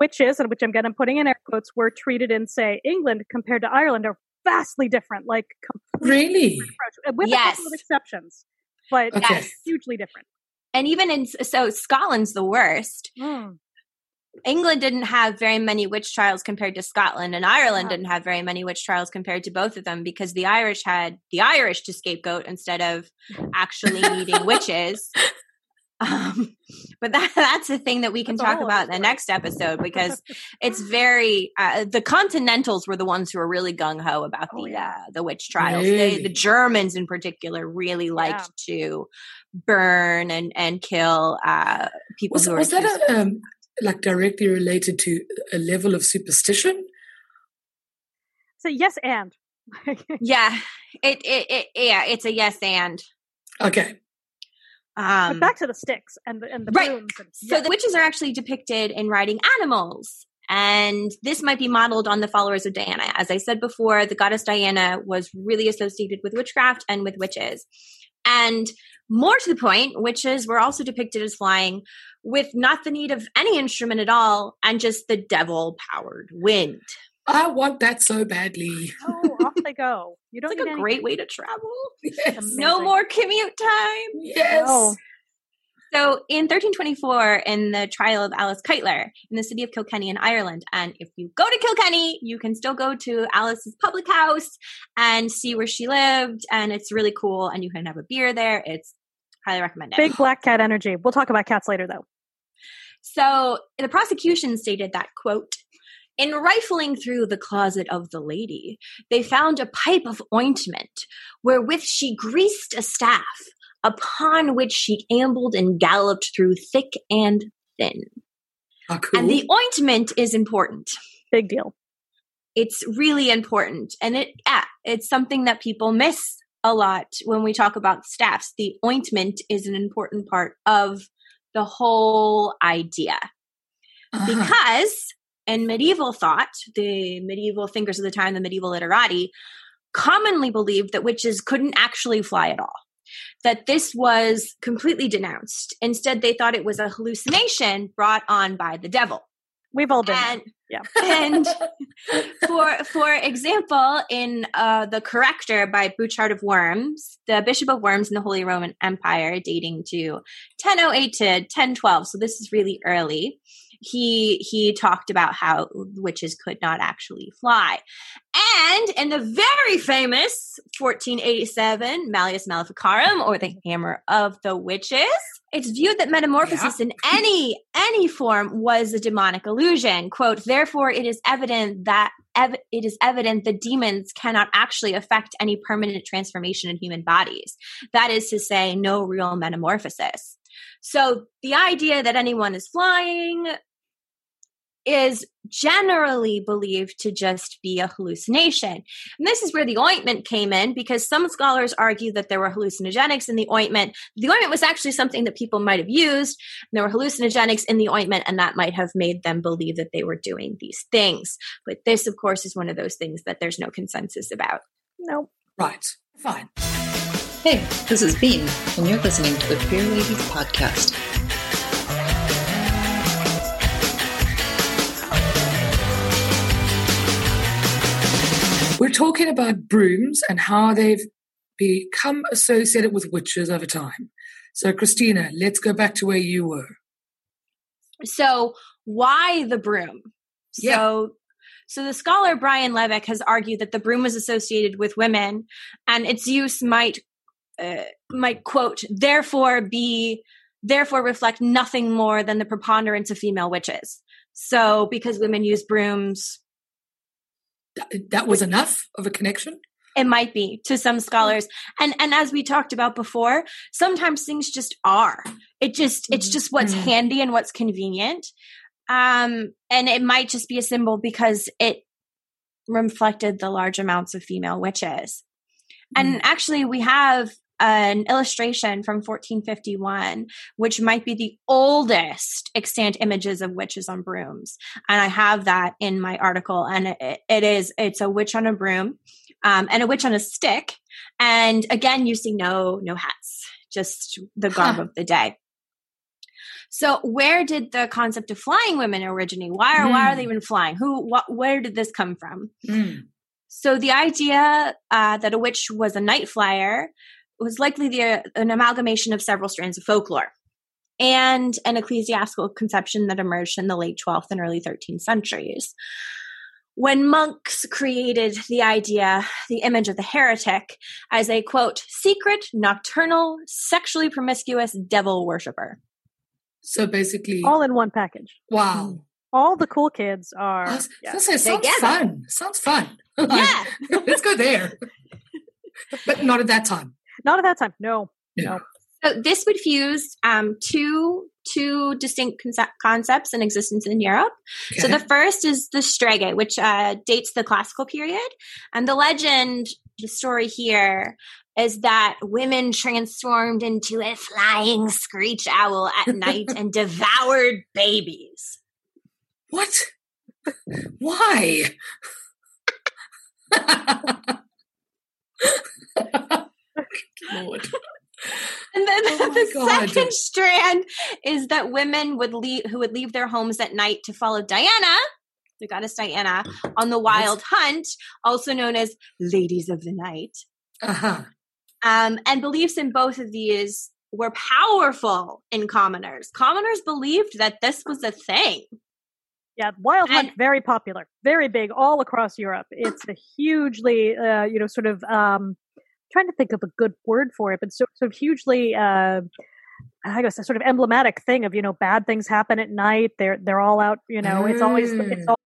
witches, and which I'm again I'm putting in air quotes, were treated in say England compared to Ireland are vastly different. Like completely Really? different approach, with a couple of exceptions, but Okay. Yes. hugely different. and even in so Scotland's the worst. Mm. England didn't have very many witch trials compared to Scotland, and Ireland Yeah. didn't have very many witch trials compared to both of them because the Irish had the Irish to scapegoat instead of actually needing witches. Um, but that, that's the thing that we can That's talk about in the next episode because it's very uh, the Continentals were the ones who were really gung ho about Oh, the yeah. uh, the witch trials. They, the Germans in particular really liked to burn and and kill uh, people Was, who were was that a, um, like directly related to a level of superstition? So yes, and Yeah, it, it it yeah, it's a yes and. Okay. Um, but back to the sticks and the and the right. brooms. And, so the witches are actually depicted in riding animals, and this might be modeled on the followers of Diana. As I said before, the goddess Diana was really associated with witchcraft and with witches, and more to the point, witches were also depicted as flying with not the need of any instrument at all, and just the devil-powered wind. I want that so badly. oh, off they go. You don't It's like a any- great way to travel. Yes. No more commute time. Yes. Oh. So in 1324, in the trial of Alice Kyteler in the city of Kilkenny in Ireland, and if you go to Kilkenny, you can still go to Alice's public house and see where she lived, and it's really cool, and you can have a beer there. It's highly recommended. Big black cat energy. We'll talk about cats later, though. So the prosecution stated that, quote, in rifling through the closet of the lady, they found a pipe of ointment wherewith she greased a staff, upon which she ambled and galloped through thick and thin. Ah, cool. And the ointment is important. Big deal. It's really important. And it yeah, it's something that people miss a lot when we talk about staffs. The ointment is an important part of the whole idea Uh-huh. because in medieval thought, the medieval thinkers of the time, the medieval literati, commonly believed that witches couldn't actually fly at all. That this was completely denounced. Instead, they thought it was a hallucination brought on by the devil. We've all been. And, yeah. and for for example, in uh, the Corrector by Burchard of Worms, the Bishop of Worms in the Holy Roman Empire, dating to 1008 to 1012. So this is really early he he talked about how witches could not actually fly. And in the very famous 1487 Malleus Maleficarum or the Hammer of the Witches, it's viewed that metamorphosis yeah. in any any form was a demonic illusion. Quote, therefore it is evident that ev- it is evident the demons cannot actually affect any permanent transformation in human bodies. That is to say, no real metamorphosis. So the idea that anyone is flying, is generally believed to just be a hallucination. And this is where the ointment came in because some scholars argue that there were hallucinogenics in the ointment. The ointment was actually something that people might have used. there were hallucinogenics in the ointment, and that might have made them believe that they were doing these things. But this, of course, is one of those things that there's no consensus about. No. Right. Fine. Hey, this is Bean, and you're listening to the Beer Ladies Podcast. Talking about brooms and how they've become associated with witches over time. So, Christina, let's go back to where you were. So, why the broom? Yeah. So, so the scholar Brian Levack has argued that the broom was associated with women, and its use might uh, might quote therefore be therefore reflect nothing more than the preponderance of female witches. So, because women use brooms that was enough of a connection? It might be to some scholars. And and as we talked about before sometimes things just are. It just it's just what's mm-hmm. handy and what's convenient. Um and it might just be a symbol because it reflected the large amounts of female witches. Mm-hmm. and actually we have an illustration from 1451, which might be the oldest extant images of witches on brooms. And I have that in my article. And it, it is, it's a witch on a broom um, and a witch on a stick. And again, you see no, no hats, just the garb huh. of the day. So where did the concept of flying women originate? Why are, mm. why are they hmm. even flying? Who, what, where did this come from? Mm. So the idea uh, that a witch was a night flyer was likely the, an amalgamation of several strands of folklore and an ecclesiastical conception that emerged in the late 12th and early 13th centuries. When monks created the idea, the image of the heretic, as a quote, secret, nocturnal, sexually promiscuous devil worshiper. So basically, all in one package. Wow. Mm-hmm. All the cool kids are. Oh, yeah. sounds fun. Sounds fun. Yeah. Let's go there. but not at that time. Not at that time. No. Yeah. No. So this would fuse um, two two distinct concept, concepts in existence in Europe. Okay. So the first is the Strega, which uh, dates the classical period, and the legend, the story here is that women transformed into a flying screech owl at night and devoured babies. What? Why? Lord. And then oh the God. second strand is that women would leave who would leave their homes at night to follow Diana, the goddess Diana, on the wild hunt, also known as ladies of the night. Uh-huh. Um, and beliefs in both of these were powerful in commoners. Commoners believed that this was a thing. Yeah, wild and, hunt very popular, very big all across Europe. It's a hugely, uh, you know, sort of um, trying to think of a good word for it, but so, so hugely, uh, I guess a sort of emblematic thing of, you know, bad things happen at night. They're, they're all out, you know, it's always, it's mm. all.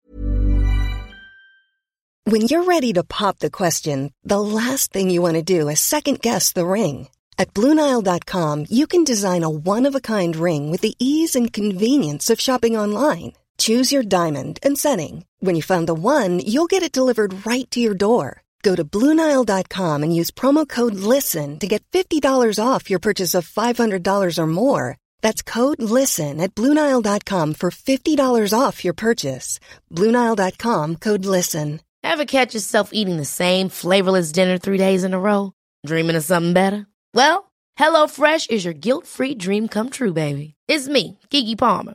When you're ready to pop the question, the last thing you want to do is second guess the ring. At Bluenile.com, you can design a one of a kind ring with the ease and convenience of shopping online. Choose your diamond and setting. When you find the one, you'll get it delivered right to your door. Go to Bluenile.com and use promo code LISTEN to get $50 off your purchase of $500 or more. That's code LISTEN at Bluenile.com for $50 off your purchase. Bluenile.com code LISTEN. Ever catch yourself eating the same flavorless dinner three days in a row? Dreaming of something better? Well, HelloFresh is your guilt free dream come true, baby. It's me, Keke Palmer.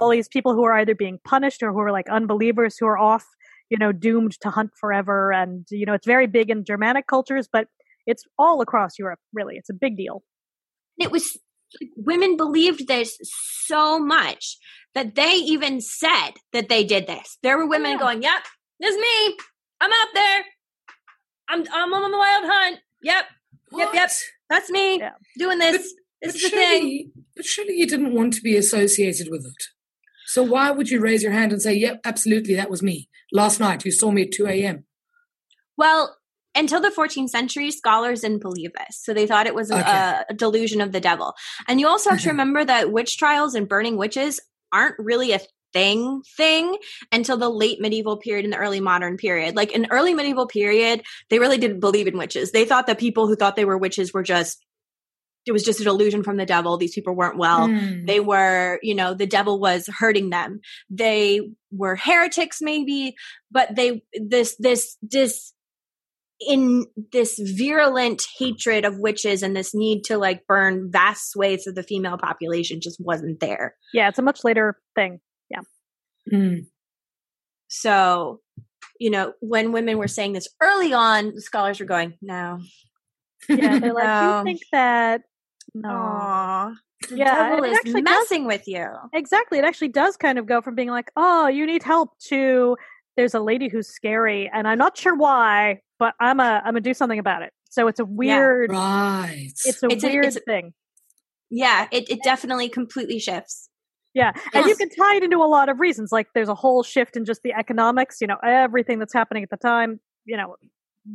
All these people who are either being punished or who are like unbelievers who are off, you know, doomed to hunt forever. And, you know, it's very big in Germanic cultures, but it's all across Europe, really. It's a big deal. It was women believed this so much that they even said that they did this. There were women Yeah. going, "Yep, this is me. I'm out there. I'm I'm on the wild hunt. Yep, yep, yep. That's me Yeah. doing this. But- this But is the thing." but surely you didn't want to be associated with it. So why would you raise your hand and say, "Yep, absolutely, that was me last night. You saw me at two a.m." Well, until the 14th century, scholars didn't believe this. So they thought it was a, Okay. a delusion of the devil. And you also have to remember that witch trials and burning witches aren't really a thing thing until the late medieval period and the early modern period. Like in early medieval period, they really didn't believe in witches. They thought that people who thought they were witches were just it was just a delusion from the devil. These people weren't well. Hmm. They were, you know, the devil was hurting them. They were heretics, maybe, but they, this, this, this, in this virulent hatred of witches and this need to like burn vast swathes of the female population just wasn't there. Yeah, it's a much later thing. Hmm. So, you know, when women were saying this early on, scholars were going, no. Yeah, they're like, No. you think that? No. Aw. The Yeah, devil it is actually does- messing with you. Exactly. It actually does kind of go from being like, oh, you need help to there's a lady who's scary and I'm not sure why, but I'm a I'm gonna do something about it. So it's a weird Right. it's a It's a- weird it's a- thing. Yeah, it, it definitely completely shifts. Yeah. And you can tie it into a lot of reasons. Like there's a whole shift in just the economics, you know, everything that's happening at the time, you know,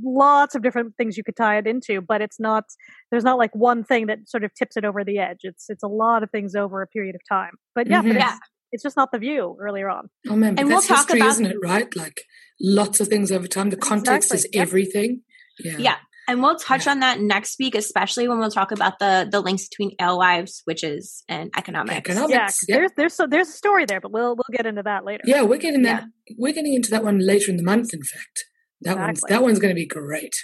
lots of different things you could tie it into, but it's not there's not like one thing that sort of tips it over the edge. It's it's a lot of things over a period of time. But yeah, but Mhm. it's, it's just not the view earlier on. Oh man, but And we'll that's talk history, about- isn't it? Right? Like lots of things over time. The context Exactly, is yep. everything. Yeah. Yeah. And we'll touch Yeah. on that next week, especially when we'll talk about the the links between alewives, witches, and economics. Economics. Yeah, Yep. there's there's so there's a story there, but we'll we'll get into that later. Yeah, we're getting that. We're getting into that one later in the month. In fact, that one's that one's going to be great.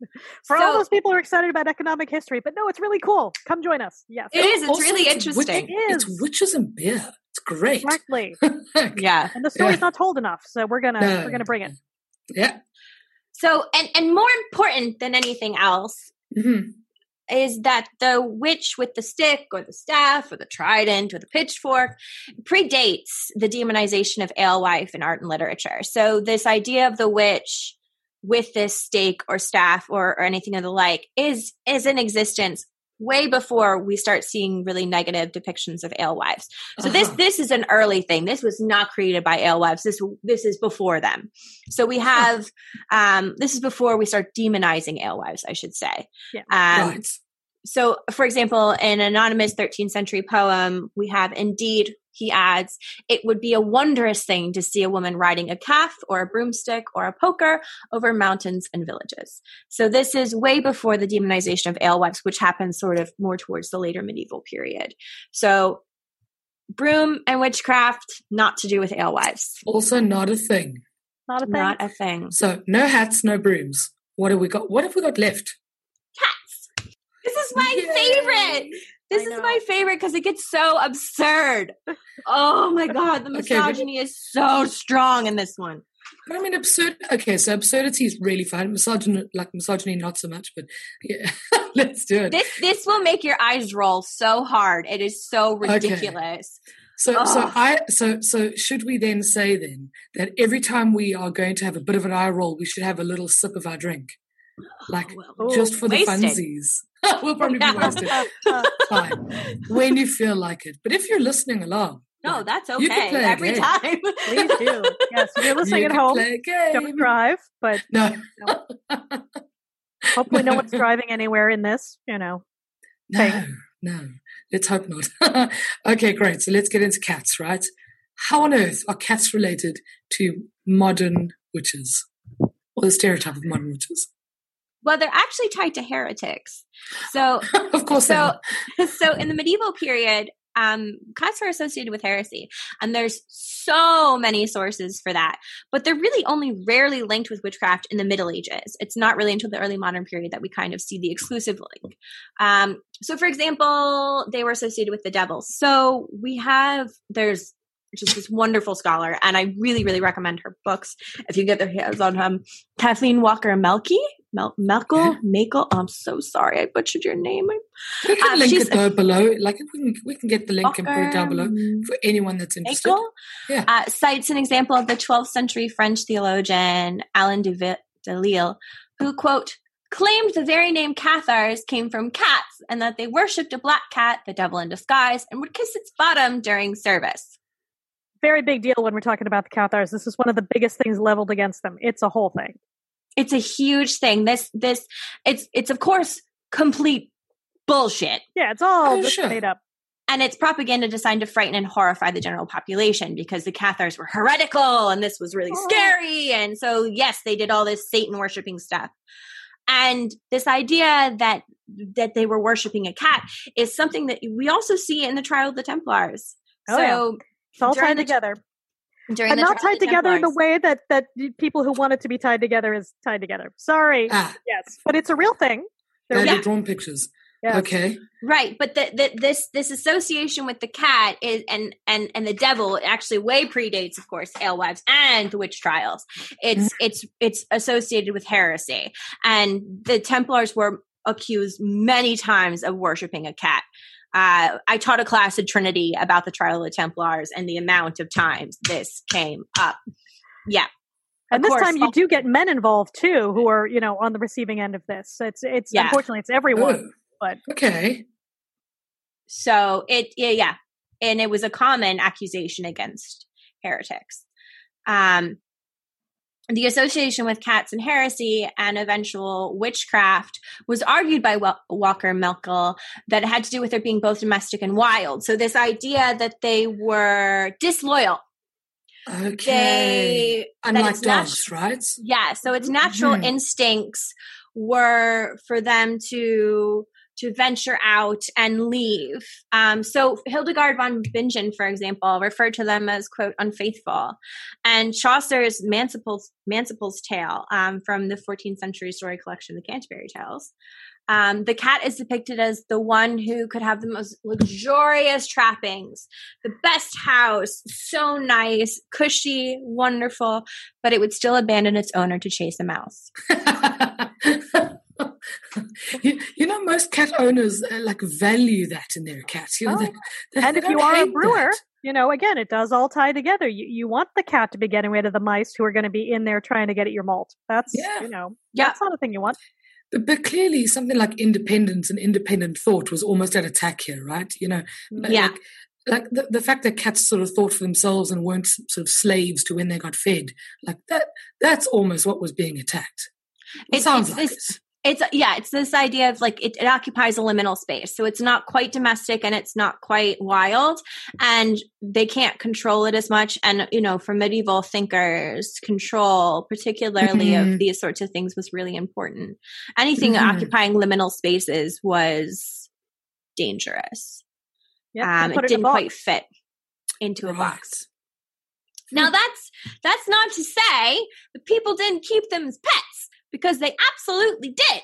For all those people who are excited about economic history, but no, it's really cool. Come join us. Yes, It is. It's Also, really it's interesting. It It's is. witches and beer. It's great. exactly. Yeah. And the story's Yeah. not told enough, so we're gonna No. we're gonna bring it. yeah. So, and and more important than anything else hmm is that the witch with the stick or the staff or the trident or the pitchfork predates the demonization of alewife in art and literature. So this idea of the witch with this stake or staff or, or anything of the like is is in existence way before we start seeing really negative depictions of alewives. So this Uh-huh. this is an early thing. This was not created by alewives. This this is before them. So we have um this is before we start demonizing alewives, I should say. Yeah. Um, right. so, for example, in an anonymous 13th century poem, we have indeed he adds, it would be a wondrous thing to see a woman riding a calf or a broomstick or a poker over mountains and villages. So this is way before the demonization of alewives, which happens sort of more towards the later medieval period. So broom and witchcraft, not to do with alewives. Also not a thing. Not a thing. Not a thing. So no hats, no brooms. What have we got? What have we got left? Cats. This is my Yay. favorite. This is my favorite because it gets so absurd. Oh my god, the Okay, but- misogyny is so strong in this one. I mean, absurd. Okay, so absurdity is really fun. Misogyny, like misogyny, not so much. But yeah, let's do it. This this will make your eyes roll so hard. It is so ridiculous. So, so Ugh. I, so, so should we then say then that every time we are going to have a bit of an eye roll, we should have a little sip of our drink, like well, just for the funsies. we'll probably be wasted. Fine, when you feel like it. But if you're listening along, No, that's okay every game. time. Please do. Yes, if you're listening you at home, don't drive, but No, hopefully no one's driving anywhere in this, you know. no, thing. no. Let's hope not. okay, great. So let's get into cats, right? How on earth are cats related to modern witches, or the stereotype of modern witches? Well, they're actually tied to heretics. So of course, so so in the medieval period um cats are associated with heresy and there's so many sources for that but they're really only rarely linked with witchcraft in the middle ages. It's not really until the early modern period that we kind of see the exclusive link. Um so for example they were associated with the devil. So we have there's just this wonderful scholar and i really really recommend her books if you get their hands on um kathleen walker melky Mel- Melkel, Makel. I'm so sorry, I butchered your name. We can Um, link it though below. Like we can we can get the link and put it down below for anyone that's interested. Makel Yeah. uh, cites an example of the 12th century French theologian Alain de, Vi- de Lille, who, quote, claimed the very name Cathars came from cats and that they worshipped a black cat, the devil in disguise, and would kiss its bottom during service. Very big deal when we're talking about the Cathars. This is one of the biggest things leveled against them. It's a whole thing. It's a huge thing. This, this, it's, it's of course complete bullshit. Yeah, it's all Oh, just sure. made up. And it's propaganda designed to frighten and horrify the general population because the Cathars were heretical and this was really Oh. scary. And so, yes, they did all this Satan worshiping stuff. And this idea that that they were worshiping a cat is something that we also see in the trial of the Templars. Oh, yeah. so It's all during tied the- together. During And the not trial of tied together in the way that, that people who want it to be tied together is tied together. Sorry. Ah, Yes. But it's a real thing. They're Yeah. drawn pictures. Yes. Okay. right but the, the, this this association with the cat is and and and the devil actually way predates of course alewives and the witch trials it's it's it's associated with heresy and the templars were accused many times of worshiping a cat uh, I taught a class at Trinity about the trial of the Templars and the amount of times this came up. Yeah, And Of this course. time you do get men involved too, who are you know on the receiving end of this. It's it's Yeah. unfortunately it's everyone, Oh, but okay. So it, yeah, yeah. And it was a common accusation against heretics. Um, the association with cats and heresy and eventual witchcraft was argued by Walker Melkel that it had to do with their being both domestic and wild. So this idea that they were disloyal. Okay. They, Unlike dogs, right? yeah so its natural Mhm. instincts were for them to to venture out and leave. Um, so hildegard von bingen for example referred to them as quote unfaithful. And chaucer's manciple's, manciple's tale um, from the 14th century story collection the canterbury tales. Um, the cat is depicted as the one who could have the most luxurious trappings, the best house, so nice, cushy, wonderful, but it would still abandon its owner to chase a mouse. you, you know, most cat owners uh, like value that in their cats. You know, Oh. they, they, and they if you are a brewer, that. you know, again, it does all tie together. You you want the cat to be getting rid of the mice who are going to be in there trying to get at your malt. That's Yeah. you know, Yeah. that's not a thing you want. But, but clearly, something like independence and independent thought was almost at attack here, right? You know, like- Yeah. Like the, the fact that cats sort of thought for themselves and weren't sort of slaves to when they got fed, like that, that's almost what was being attacked. It It's- sounds it's like this- it. It's yeah it's this idea of like it, it, occupies a liminal space. So it's not quite domestic and it's not quite wild and they can't control it as much. And you know for medieval thinkers control particularly mm-hmm. of these sorts of things was really important. Anything mm-hmm. occupying liminal spaces was dangerous. Yeah um, it, didn't quite fit into right. a box. Now that's that's not to say that people didn't keep them as pets because they absolutely did.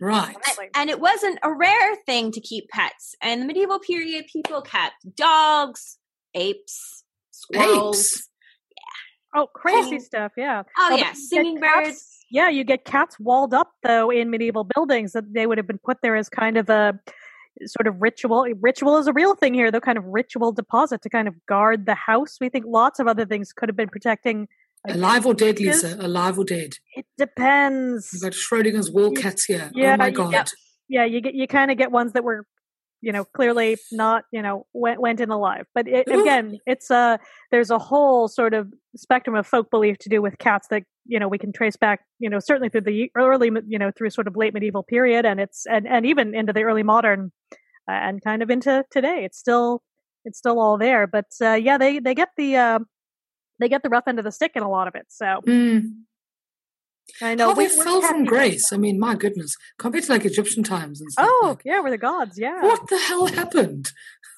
Right. And it wasn't a rare thing to keep pets. In the medieval period, people kept dogs, apes, squirrels. Apes. Yeah. Oh, crazy stuff. Yeah. Oh, oh yeah. Singing birds. Cats, yeah, you get cats walled up, though, in medieval buildings that they would have been put there as kind of a sort of ritual. Ritual is a real thing here, though, kind of ritual deposit to kind of guard the house. We think lots of other things could have been protecting Alive or dead, Lisa? Alive or dead? It depends. We've got Schrodinger's wool cats here. Yeah, oh my god. Get, yeah, you get you kind of get ones that were, you know, clearly not, you know, went went in alive. But it, again, it's a there's a whole sort of spectrum of folk belief to do with cats that you know we can trace back, you know, certainly through the early, you know, through sort of late medieval period, and it's and and even into the early modern, uh, and kind of into today. It's still it's still all there. But uh, yeah, they they get the uh, they get the rough end of the stick in a lot of it. So mm. I know How we, fell from grace. I mean, my goodness, compared to like Egyptian times and stuff. Oh like, yeah, we're the gods. Yeah. What the hell happened?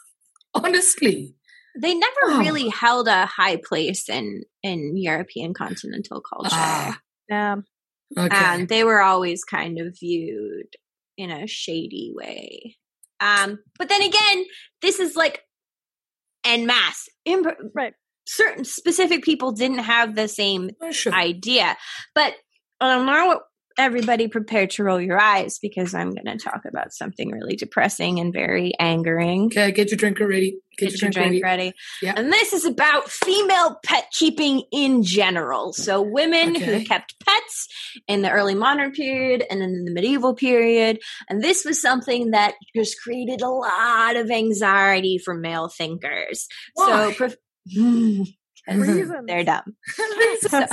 Honestly, they never oh. really held a high place in in European continental culture. Ah. Yeah. Okay. Um, they were always kind of viewed in a shady way. Um, but then again, this is like en masse. Imp- right certain specific people didn't have the same oh, sure. idea. But um, now everybody prepared to roll your eyes because I'm going to talk about something really depressing and very angering. Okay, get your drink ready. Get, get your, drink, drink ready. ready. Yeah. And this is about female pet keeping in general. So women okay. who kept pets in the early modern period and then in the medieval period. And this was something that just created a lot of anxiety for male thinkers. Why? So They're dumb. so,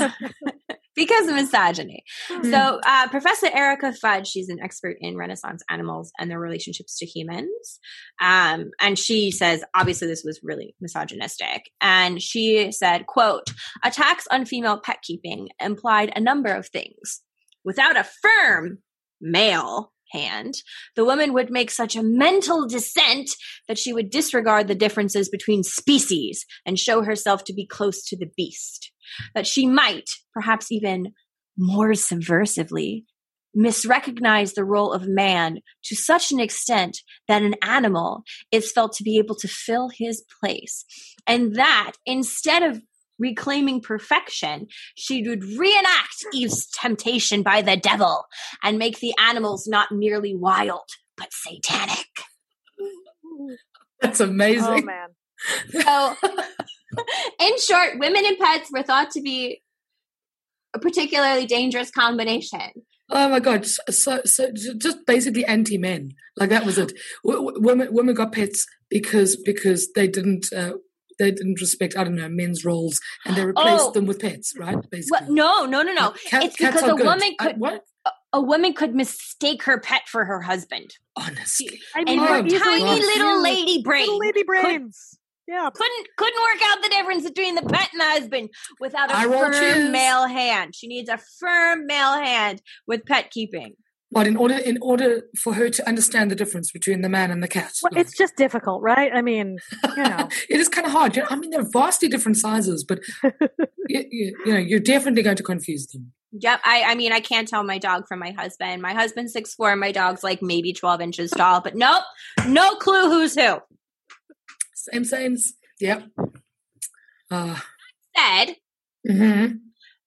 because of misogyny. Mm. So, uh, Professor Erica Fudge, she's an expert in Renaissance animals and their relationships to humans. Um, and she says, obviously, this was really misogynistic. And she said, quote, attacks on female pet keeping implied a number of things. Without a firm male hand, the woman would make such a mental descent that she would disregard the differences between species and show herself to be close to the beast. That she might, perhaps even more subversively, misrecognize the role of man to such an extent that an animal is felt to be able to fill his place. And that instead of reclaiming perfection, she would reenact Eve's temptation by the devil and make the animals not merely wild, but satanic. That's amazing. Oh, man. So, in short, women and pets were thought to be a particularly dangerous combination. Oh my god! So, so just basically anti-men. Like that was it. W- women, women got pets because because they didn't uh, they didn't respect, I don't know, men's roles and they replaced oh. them with pets, right? Basically. Well, no, no, no, no. Cat, it's because a good. woman could. what? A woman could mistake her pet for her husband. Honestly, I mean, oh, and her tiny little lady brain, little lady brains. Could, yeah, couldn't couldn't work out the difference between the pet and the husband without a I firm male hand. She needs a firm male hand with pet keeping. But in order in order for her to understand the difference between the man and the cat, well, like, it's just difficult, right? I mean, you know, it is kind of hard. I mean, they're vastly different sizes, but you, you, you, know, you're definitely going to confuse them. Yep. I, I mean, I can't tell my dog from my husband. My husband's six four, and my dog's like maybe twelve inches tall. But nope, no clue who's who. Same, same. Yep. Uh, said, mm-hmm.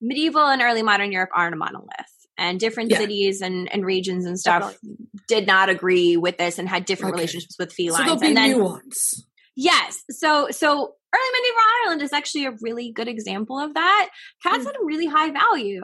medieval and early modern Europe aren't a monolith and different yeah. cities and, and regions and stuff Definitely. did not agree with this and had different okay. relationships with felines. So there'll be and then, nuance. Yes. So so early medieval Ireland is actually a really good example of that. Cats mm. had a really high value.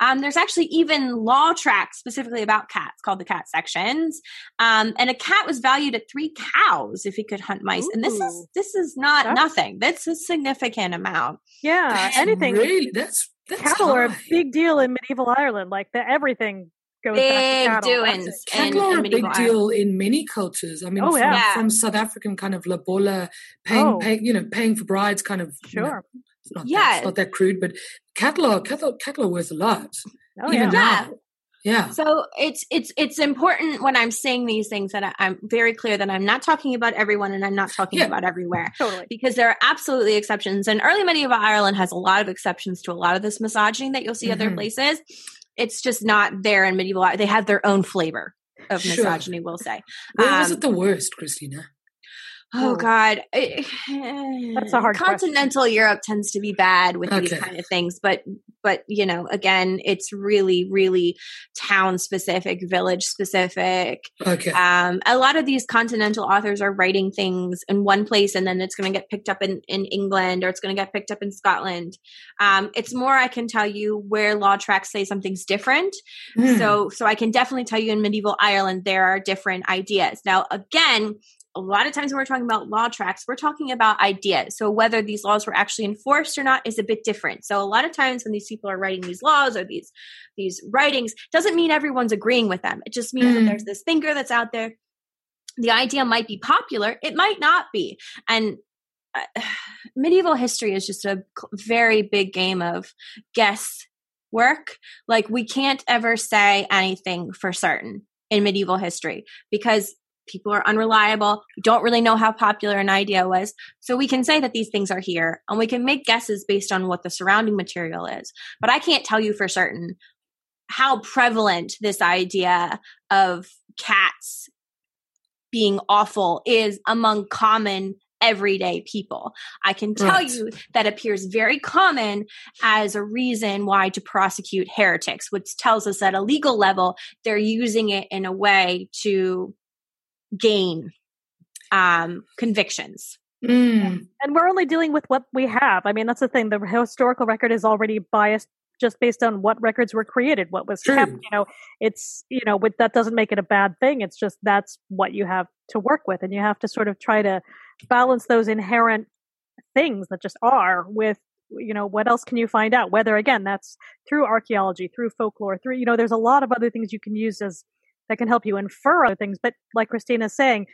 Um, there's actually even law tracts specifically about cats called the cat sections. Um, and a cat was valued at three cows if he could hunt mice. Ooh. And this is this is not that's, nothing. That's a significant amount. Yeah. anything really that's that's cattle high. are a big deal in medieval Ireland. Like the, everything goes big back to cattle. doings. in- Cattle are a big medieval deal in many cultures. I mean, Oh, from, yeah. from South African kind of lobola, paying, Oh. paying, you know, paying for brides, kind of. you know, Sure. it's not Yeah. that, it's not that crude, but cattle are cattle, cattle are worth a lot. Oh, even yeah. now. Yeah. So it's it's it's important when I'm saying these things that I, I'm very clear that I'm not talking about everyone and I'm not talking Yeah. about everywhere. Totally. because there are absolutely exceptions and early medieval ireland has a lot of exceptions to a lot of this misogyny that you'll see other Mhm. places it's just not there in medieval they have their own flavor of Sure. misogyny we'll say Where was Um, it the worst, Christina? Oh Oh. god That's a hard question. continental europe tends to be bad with these kind of things but but you know again it's really really town specific village specific Okay. um, a lot of these continental authors are writing things in one place and then it's going to get picked up in, in England or it's going to get picked up in Scotland. Um, it's more I can tell you where law tracts say something's different. Hmm. So, so I can definitely tell you in medieval Ireland there are different ideas. Now, again, a lot of times when we're talking about law tracts, we're talking about ideas. So whether these laws were actually enforced or not is a bit different. So a lot of times when these people are writing these laws or these these writings, doesn't mean everyone's agreeing with them. It just means that Mm. there's this thinker that's out there. The idea might be popular, it might not be. And uh, medieval history is just a very big game of guess work. Like we can't ever say anything for certain in medieval history because people are unreliable. Don't really know how popular an idea was. So we can say that these things are here and we can make guesses based on what the surrounding material is. But I can't tell you for certain how prevalent this idea of cats being awful is among common everyday people. I can tell Right. you that appears very common as a reason why to prosecute heretics, which tells us at a legal level they're using it in a way to gain um, convictions. Mm. and we're only dealing with what we have. I mean, that's the thing. The historical record is already biased just based on what records were created, what was True. kept. You know, it's you know, with, that doesn't make it a bad thing. It's just that's what you have to work with, and you have to sort of try to balance those inherent things that just are with you know what else can you find out whether again that's through archaeology through folklore through you know there's a lot of other things you can use as that can help you infer other things but like christina's saying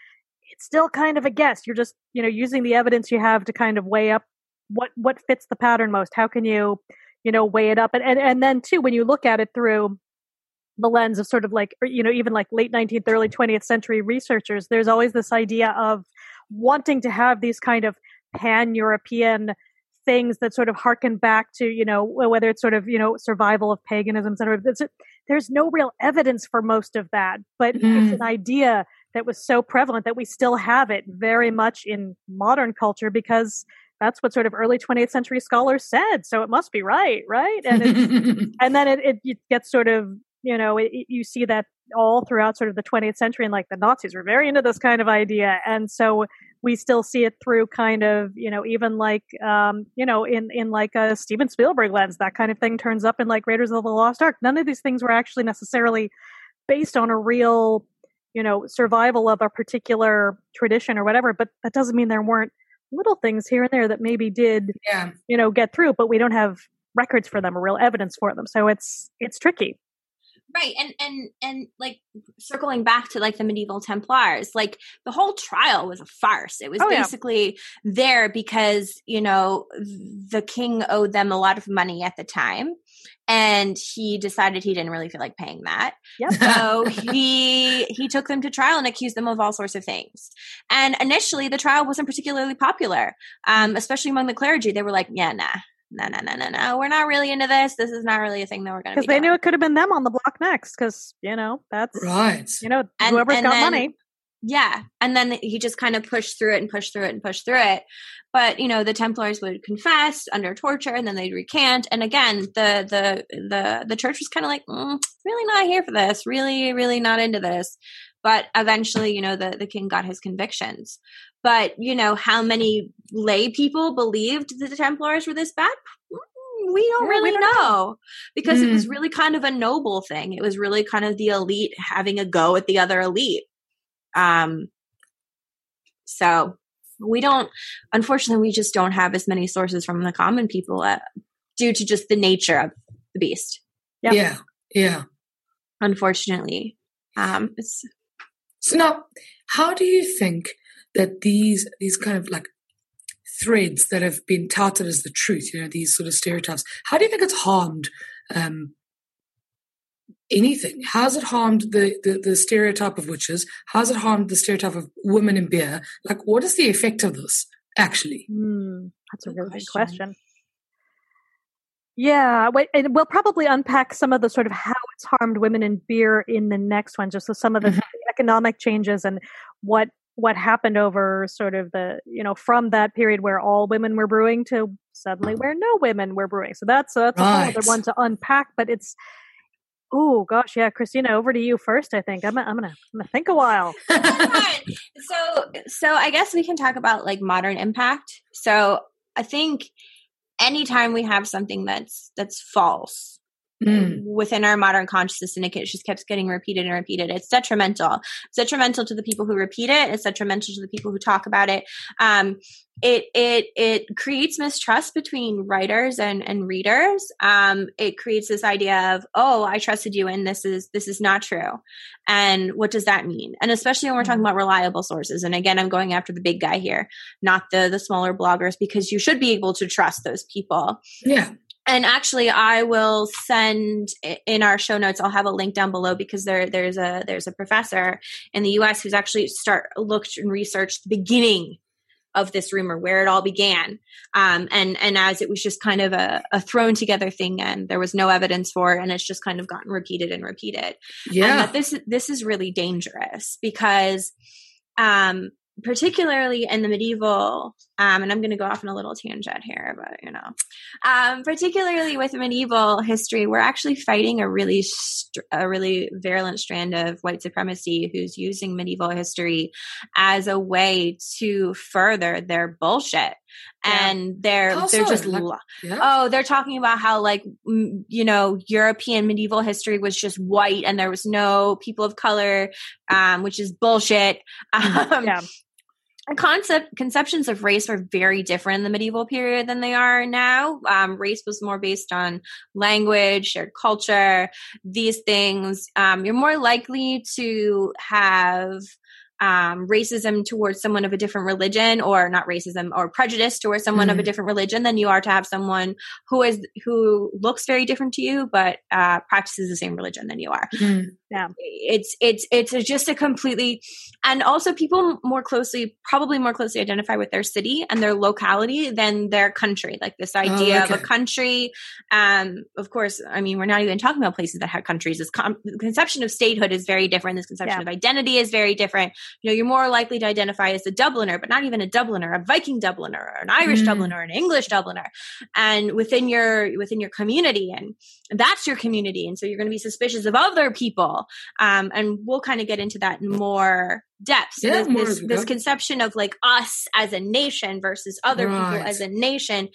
it's still kind of a guess. You're just, you know, using the evidence you have to kind of weigh up what what fits the pattern most. How can you, you know, weigh it up? And and, and then too, when you look at it through the lens of sort of like, you know, even like late 19th, early 20th century researchers, there's always this idea of wanting to have these kind of pan-European things that sort of harken back to, you know, whether it's sort of, you know, survival of paganism, et cetera. There's no real evidence for most of that, but Mm. it's an idea that was so prevalent that we still have it very much in modern culture because that's what sort of early 20th century scholars said. So it must be right, right? And and then it, it gets sort of you know it, it- you see that all throughout sort of the 20th century and like the nazis were very into this kind of idea. And so we still see it through kind of you know even like um you know in in like a steven spielberg lens that kind of thing turns up in like raiders of the lost ark. None of these things were actually necessarily based on a real you know survival of a particular tradition or whatever but that doesn't mean there weren't little things here and there that maybe did yeah. you know get through but we don't have records for them or real evidence for them. So it's it's tricky right and and and like circling back to like the medieval templars like the whole trial was a farce it was Oh, yeah. basically there because you know the king owed them a lot of money at the time and he decided he didn't really feel like paying that Yep. so he he took them to trial and accused them of all sorts of things and initially the trial wasn't particularly popular um especially among the clergy they were like yeah nah no no no no no we're not really into this this is not really a thing that we're going to because they knew it could have been them on the block next because you know that's Right. you know And- whoever's and got then- money Yeah. And then he just kind of pushed through it and pushed through it and pushed through it. But, you know, the Templars would confess under torture and then they'd recant. And again, the, the, the, the church was kind of like, mm, really not here for this, really, really not into this. But eventually, you know, the, the king got his convictions. But, you know, how many lay people believed that the Templars were this bad? Mm, We don't Yeah, we really don't know. know because it was really kind of a noble thing. It was really kind of the elite having a go at the other elite. Um, so we don't, unfortunately, we just don't have as many sources from the common people uh, due to just the nature of the beast. Yep. Yeah. Yeah. unfortunately. Um, it's so now, how do you think that these these kind of like threads that have been touted as the truth, you know, these sort of stereotypes, how do you think it's harmed um, anything? How's it harmed the, the, the stereotype of witches? How's it harmed the stereotype of women in beer? Like, what is the effect of this actually? Mm, that's a really good question. Yeah, and we'll probably unpack some of the sort of how it's harmed women in beer in the next one, just so some of the mm-hmm. economic changes and what what happened over sort of the you know from that period where all women were brewing to suddenly where no women were brewing. So that's that's right. a whole other one to unpack. But it's oh gosh, yeah, Christina, over to you first. I think I'm I'm gonna I'm gonna think a while. so so I guess we can talk about like modern impact. So I think anytime we have something that's that's false Mm. within our modern consciousness and it just keeps getting repeated and repeated. It's detrimental. It's detrimental to the people who repeat it. It's detrimental to the people who talk about it. Um, it it it creates mistrust between writers and and readers. Um, it creates this idea of oh i trusted you and this is this is not true. And what does that mean? And especially when we're talking mm. about reliable sources. And again i'm going after the big guy here not the the smaller bloggers because you should be able to trust those people. Yeah and actually i will send in our show notes i'll have a link down below because there there's a there's a professor in the us who's actually start looked and researched the beginning of this rumor where it all began. Um, and and as it was just kind of a, a, thrown together thing and there was no evidence for it and it's just kind of gotten repeated and repeated. Yeah. and this this is really dangerous because um, particularly in the medieval um, and i'm going to go off on a little tangent here but you know um, particularly with medieval history we're actually fighting a really st- a really virulent strand of white supremacy who's using medieval history as a way to further their bullshit yeah. and they're how they're just like, yeah. oh they're talking about how like you know european medieval history was just white and there was no people of color um, which is bullshit mm-hmm. um, yeah concept conceptions of race were very different in the medieval period than they are now. Um, race was more based on language, shared culture, these things. Um, you're more likely to have um, racism towards someone of a different religion or not racism or prejudice towards someone mm-hmm. of a mm-hmm. different religion than you are to have someone who is who looks very different to you but uh, practices the same religion than you are mm-hmm. Yeah it's it's it's just a completely and also people more closely probably more closely identify with their city and their locality than their country like this oh, idea oh, okay. of a country um of course i mean we're not even talking about places that have countries this com- conception of statehood is very different this conception yeah. of identity is very different you know, you're more likely to identify as a Dubliner, but not even a Dubliner, a Viking Dubliner, or an Irish mm. Dubliner, an English Dubliner, and within your within your community, and that's your community, and so you're going to be suspicious of other people, um, and we'll kind of get into that in more depth. So yeah, this, this, this, conception of like us as a nation versus other right. people as a nation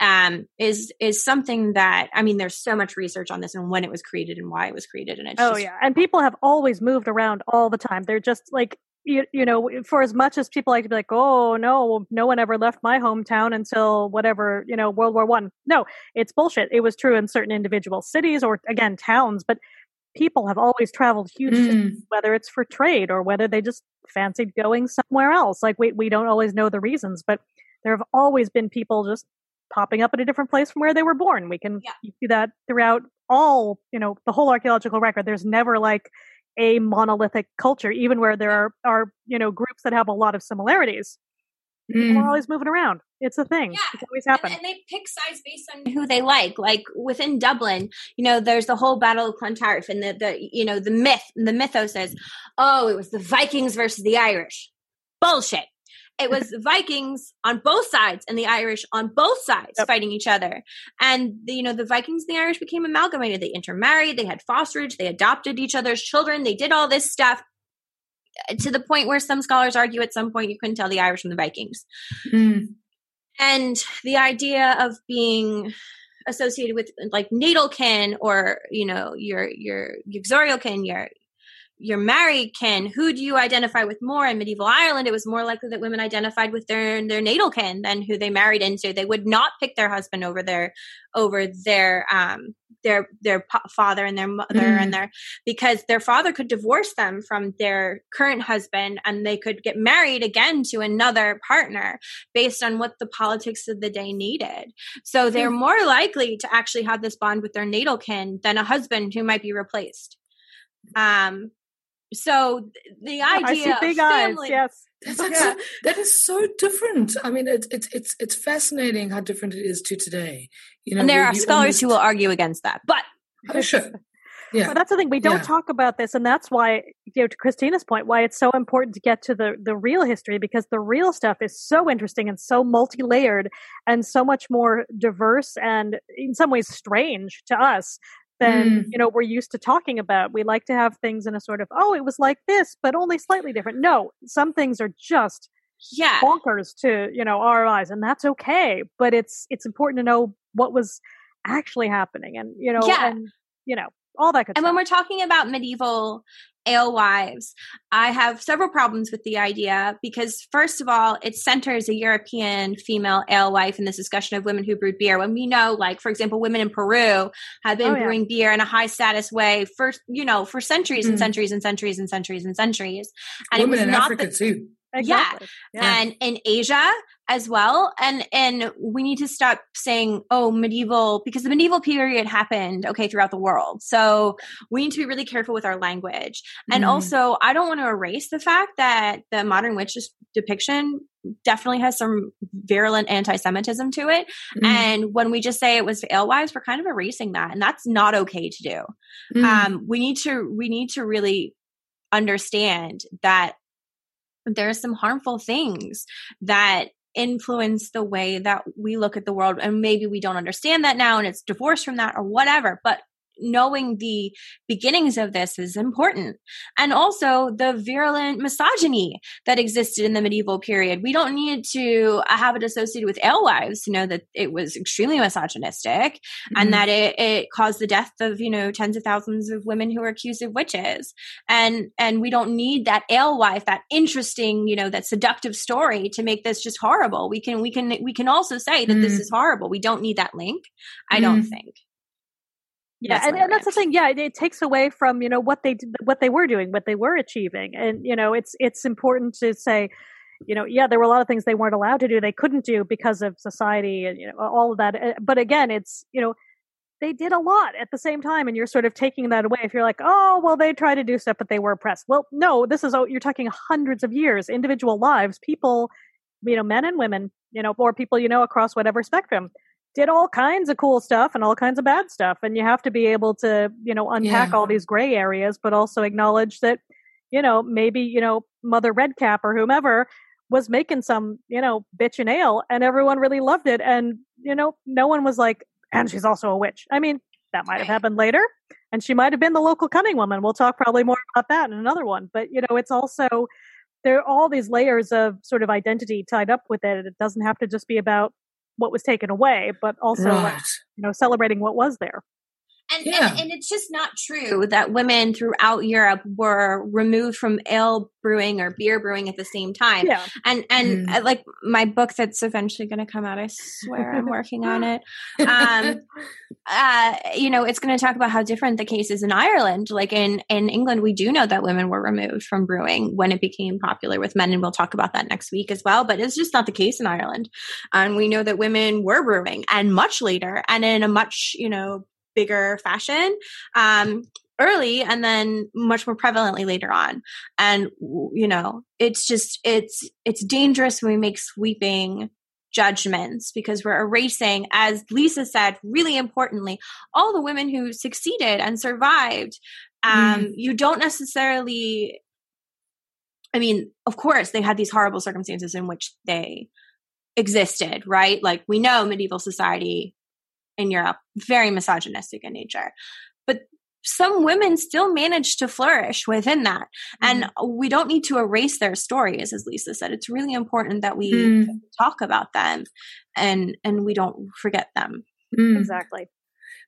um, is is something that I mean, there's so much research on this and when it was created and why it was created, and it's oh just, yeah, and people have always moved around all the time. They're just like you, you know, for as much as people like to be like, oh no, no one ever left my hometown until whatever, you know, World War One. No, it's bullshit. It was true in certain individual cities or again towns, but people have always traveled huge mm. distances, whether it's for trade or whether they just fancied going somewhere else. Like we we don't always know the reasons, but there have always been people just popping up at a different place from where they were born. We can yeah. see that throughout all, you know, the whole archaeological record. There's never like a monolithic culture, even where there are, are you know groups that have a lot of similarities. Mm. People are mm. always moving around. It's a thing. Yeah. It's always happened. And, and, they pick sides based on who they like. Like within Dublin, you know, there's the whole Battle of Clontarf and the, the you know, the myth, the mythos says, oh, it was the Vikings versus the Irish. Bullshit. It was the Vikings on both sides and the Irish on both sides yep. fighting each other. And the, you know, the Vikings and the Irish became amalgamated. They intermarried, they had fosterage, they adopted each other's children, they did all this stuff uh, to the point where some scholars argue at some point you couldn't tell the Irish from the Vikings. Mm. And the idea of being associated with like natal kin or you know your your uxorial kin your you're married, kin, who do you identify with more? In medieval Ireland, it was more likely that women identified with their their natal kin than who they married into. They would not pick their husband over their over their um their their father and their mother mm. and their because their father could divorce them from their current husband and they could get married again to another partner based on what the politics of the day needed. So they're mm. more likely to actually have this bond with their natal kin than a husband who might be replaced. Um so the idea I see big family, eyes, yes. That's yeah. that is so different. I mean, it's it's it's it's fascinating how different it is to today. You know, and there are scholars almost... who will argue against that, but oh, sure. Yeah. Well, that's the thing. We don't yeah. talk about this, and that's why, you know, to Christina's point, why it's so important to get to the the real history because the real stuff is so interesting and so multi layered and so much more diverse and in some ways strange to us than mm. you know we're used to talking about. We like to have things in a sort of oh, it was like this, but only slightly different. No, some things are just yeah bonkers to you know our eyes, and that's okay. But it's it's important to know what was actually happening, and you know, yeah. and you know all that good and stuff. when we're talking about medieval alewives. I have several problems with the idea because, first of all, it centers a European female alewife in this discussion of women who brewed beer. When we know, like, for example, women in Peru have been oh, yeah. brewing beer in a high status way for, you know, for centuries mm. and centuries and centuries and centuries and centuries. And women in Africa, the, too. Exactly. Yeah. yeah. And in Asia as well. And and we need to stop saying, oh, medieval because the medieval period happened, okay, throughout the world. So we need to be really careful with our language. And mm. also I don't want to erase the fact that the modern witch depiction definitely has some virulent anti-Semitism to it. Mm. And when we just say it was alewives, we're kind of erasing that. And that's not okay to do. Mm. Um, we need to we need to really understand that there's some harmful things that influence the way that we look at the world and maybe we don't understand that now and it's divorced from that or whatever but knowing the beginnings of this is important. And also the virulent misogyny that existed in the medieval period. We don't need to have it associated with alewives to know that it was extremely misogynistic mm-hmm. and that it, it caused the death of, you know, tens of thousands of women who were accused of witches. And, and we don't need that alewife, that interesting, you know, that seductive story to make this just horrible. We can, we can, we can also say that mm-hmm. this is horrible. We don't need that link. I mm-hmm. don't think. Yeah, and, and that's the thing. Yeah, it, it, takes away from you know what they what they were doing, what they were achieving, and you know it's it's important to say, you know, yeah, there were a lot of things they weren't allowed to do, they couldn't do because of society and you know all of that. Eh, but again, it's you know they did a lot at the same time, and you're sort of taking that away if you're like, oh, well, they tried to do stuff, but they were oppressed. Well, no, this is you're talking hundreds of years, individual lives, people, you know, men and women, you know, or people you know across whatever spectrum did all kinds of cool stuff and all kinds of bad stuff. And you have to be able to, you know, unpack yeah. all these gray areas, but also acknowledge that, you know, maybe, you know, Mother Redcap or whomever was making some, you know, bitch and ale and everyone really loved it. And, you know, no one was like, and she's also a witch. I mean, that might have happened later. And she might have been the local cunning woman. We'll talk probably more about that in another one. But, you know, it's also, there are all these layers of sort of identity tied up with it. It doesn't have to just be about what was taken away, but also right. you know celebrating what was there. And, yeah. and, and it's just not true that women throughout Europe were removed from ale brewing or beer brewing at the same time. Yeah. And and mm. like my book that's eventually going to come out, I swear I'm working on it. Um, uh, you know, it's going to talk about how different the case is in Ireland. Like in in England, we do know that women were removed from brewing when it became popular with men, and we'll talk about that next week as well. But it's just not the case in Ireland, and we know that women were brewing and much later and in a much you know bigger fashion um, early and then much more prevalently later on. And you know it's just it's it's dangerous when we make sweeping judgments because we're erasing as lisa said really importantly all the women who succeeded and survived. Um, mm. you don't necessarily i mean of course they had these horrible circumstances in which they existed right? Like we know medieval society in Europe, very misogynistic in nature. But some women still manage to flourish within that. Mm. And we don't need to erase their stories, as Lisa said. It's really important that we mm. talk about them and and we don't forget them. Mm. Exactly.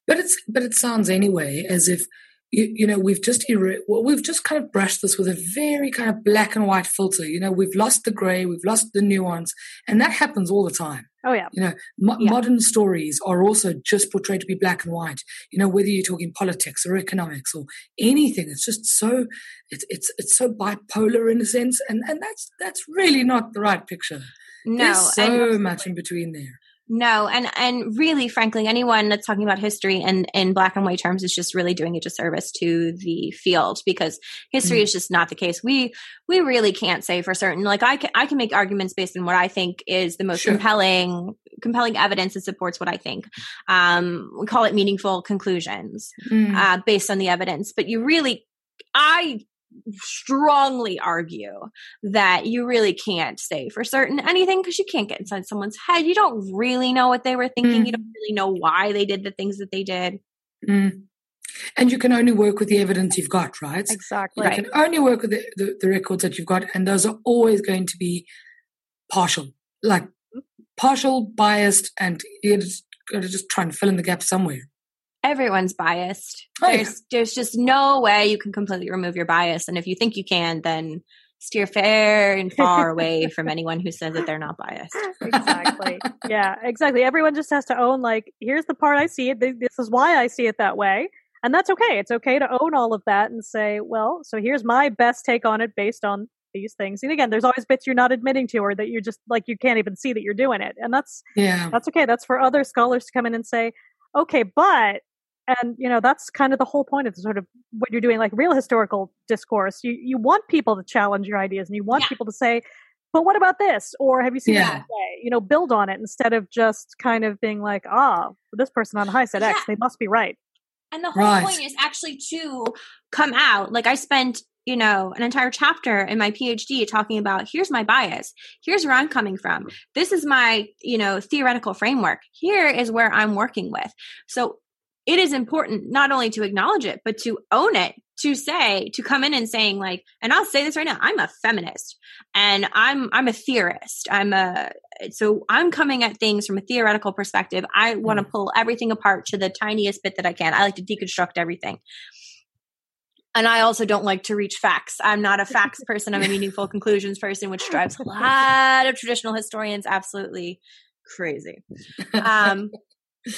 But it's but it sounds anyway as if you, you know we've just well, we've just kind of brushed this with a very kind of black and white filter. You know we've lost the gray, we've lost the nuance, and that happens all the time. Oh yeah. You know, mo- yeah. modern stories are also just portrayed to be black and white. You know, whether you're talking politics or economics or anything, it's just so it's it's it's so bipolar in a sense, and and that's that's really not the right picture. No, There's so much in between there. No, and and really, frankly, anyone that's talking about history and in black and white terms is just really doing a disservice to the field because history mm. is just not the case. We we really can't say for certain. Like I can I can make arguments based on what I think is the most sure. compelling compelling evidence that supports what I think. Um, we call it meaningful conclusions mm. uh, based on the evidence, but you really I strongly argue that you really can't say for certain anything because you can't get inside someone's head. You don't really know what they were thinking. Mm. You don't really know why they did the things that they did. Mm. And you can only work with the evidence you've got, right? Exactly. You right. can only work with the, the, the records that you've got, and those are always going to be partial, like partial, biased, and you're just got to just try and fill in the gap somewhere everyone's biased. Oh, there's there's just no way you can completely remove your bias. And if you think you can, then steer fair and far away from anyone who says that they're not biased. Exactly. yeah, exactly. Everyone just has to own like, here's the part I see it. This is why I see it that way. And that's okay. It's okay to own all of that and say, well, so here's my best take on it based on these things. And again, there's always bits you're not admitting to or that you're just like you can't even see that you're doing it. And that's yeah. that's okay. That's for other scholars to come in and say, okay, but and you know that's kind of the whole point of sort of what you're doing like real historical discourse you you want people to challenge your ideas and you want yeah. people to say but what about this or have you seen yeah. that way you know build on it instead of just kind of being like ah this person on the high said yeah. x they must be right and the whole right. point is actually to come out like i spent you know an entire chapter in my phd talking about here's my bias here's where i'm coming from this is my you know theoretical framework here is where i'm working with so it is important not only to acknowledge it, but to own it, to say, to come in and saying like, and I'll say this right now, I'm a feminist and I'm, I'm a theorist. I'm a, so I'm coming at things from a theoretical perspective. I want to mm. pull everything apart to the tiniest bit that I can. I like to deconstruct everything. And I also don't like to reach facts. I'm not a facts person. I'm a meaningful conclusions person, which drives a lot of traditional historians absolutely crazy. Um,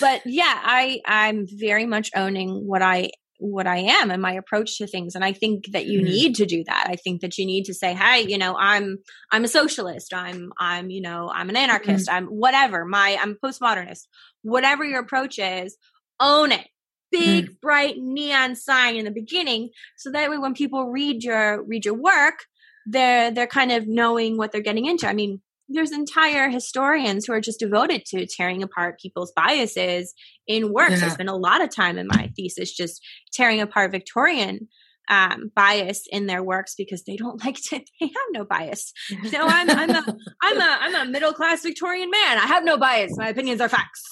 but yeah, I I'm very much owning what I what I am and my approach to things. And I think that you mm. need to do that. I think that you need to say, Hey, you know, I'm, I'm a socialist. I'm, I'm, you know, I'm an anarchist. Mm. I'm whatever. My, I'm postmodernist. Whatever your approach is, own it. Big, mm. bright neon sign in the beginning. So that way when people read your, read your work, they're, they're kind of knowing what they're getting into. I mean, there's entire historians who are just devoted to tearing apart people's biases in works. Yeah. I spent a lot of time in my thesis just tearing apart Victorian um, bias in their works because they don't like to. They have no bias. You know, I'm I'm a I'm a I'm a middle class Victorian man. I have no bias. My opinions are facts.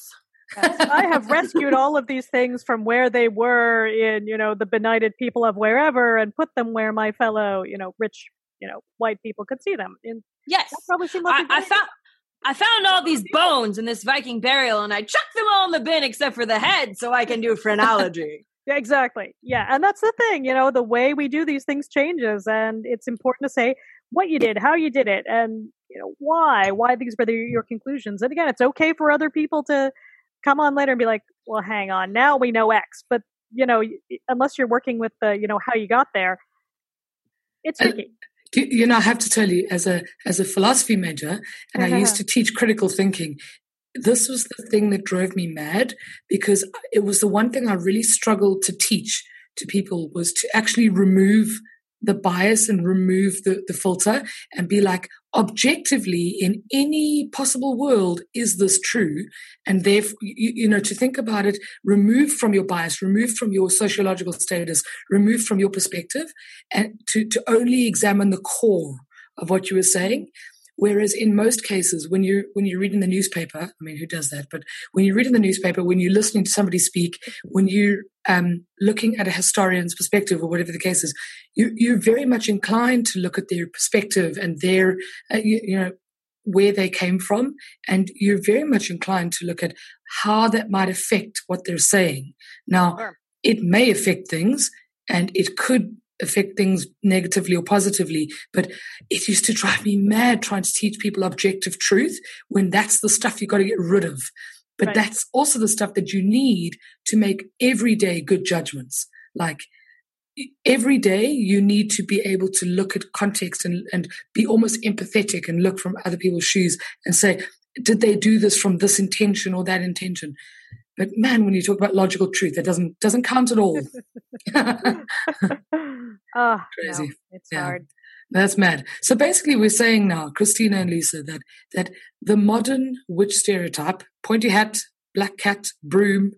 I have rescued all of these things from where they were in, you know, the benighted people of wherever and put them where my fellow, you know, rich, you know, white people could see them in Yes. Like I, I found I found all these bones in this Viking burial and I chucked them all in the bin except for the head so I can do phrenology. exactly. Yeah. And that's the thing, you know, the way we do these things changes and it's important to say what you did, how you did it, and you know, why, why these were your conclusions. And again, it's okay for other people to come on later and be like, well, hang on, now we know X. But, you know, unless you're working with the, you know, how you got there, it's tricky you know, I have to tell you, as a as a philosophy major, and I used uh-huh. to teach critical thinking. This was the thing that drove me mad because it was the one thing I really struggled to teach to people was to actually remove the bias and remove the, the filter and be like, objectively, in any possible world, is this true? And therefore, you, you know, to think about it, remove from your bias, remove from your sociological status, remove from your perspective, and to, to only examine the core of what you were saying. Whereas in most cases, when you when you read in the newspaper, I mean, who does that? But when you read in the newspaper, when you're listening to somebody speak, when you're um, looking at a historian's perspective or whatever the case is, you, you're very much inclined to look at their perspective and their, uh, you, you know, where they came from, and you're very much inclined to look at how that might affect what they're saying. Now, sure. it may affect things, and it could affect things negatively or positively. But it used to drive me mad trying to teach people objective truth when that's the stuff you've got to get rid of. But Right. that's also the stuff that you need to make everyday good judgments. Like every day you need to be able to look at context and, and be almost empathetic and look from other people's shoes and say, did they do this from this intention or that intention? But man, when you talk about logical truth, that doesn't doesn't count at all. oh, Crazy. No, it's Yeah. hard. That's mad. So basically, we're saying now, Christina and Lisa, that that the modern witch stereotype, pointy hat, black cat, broom,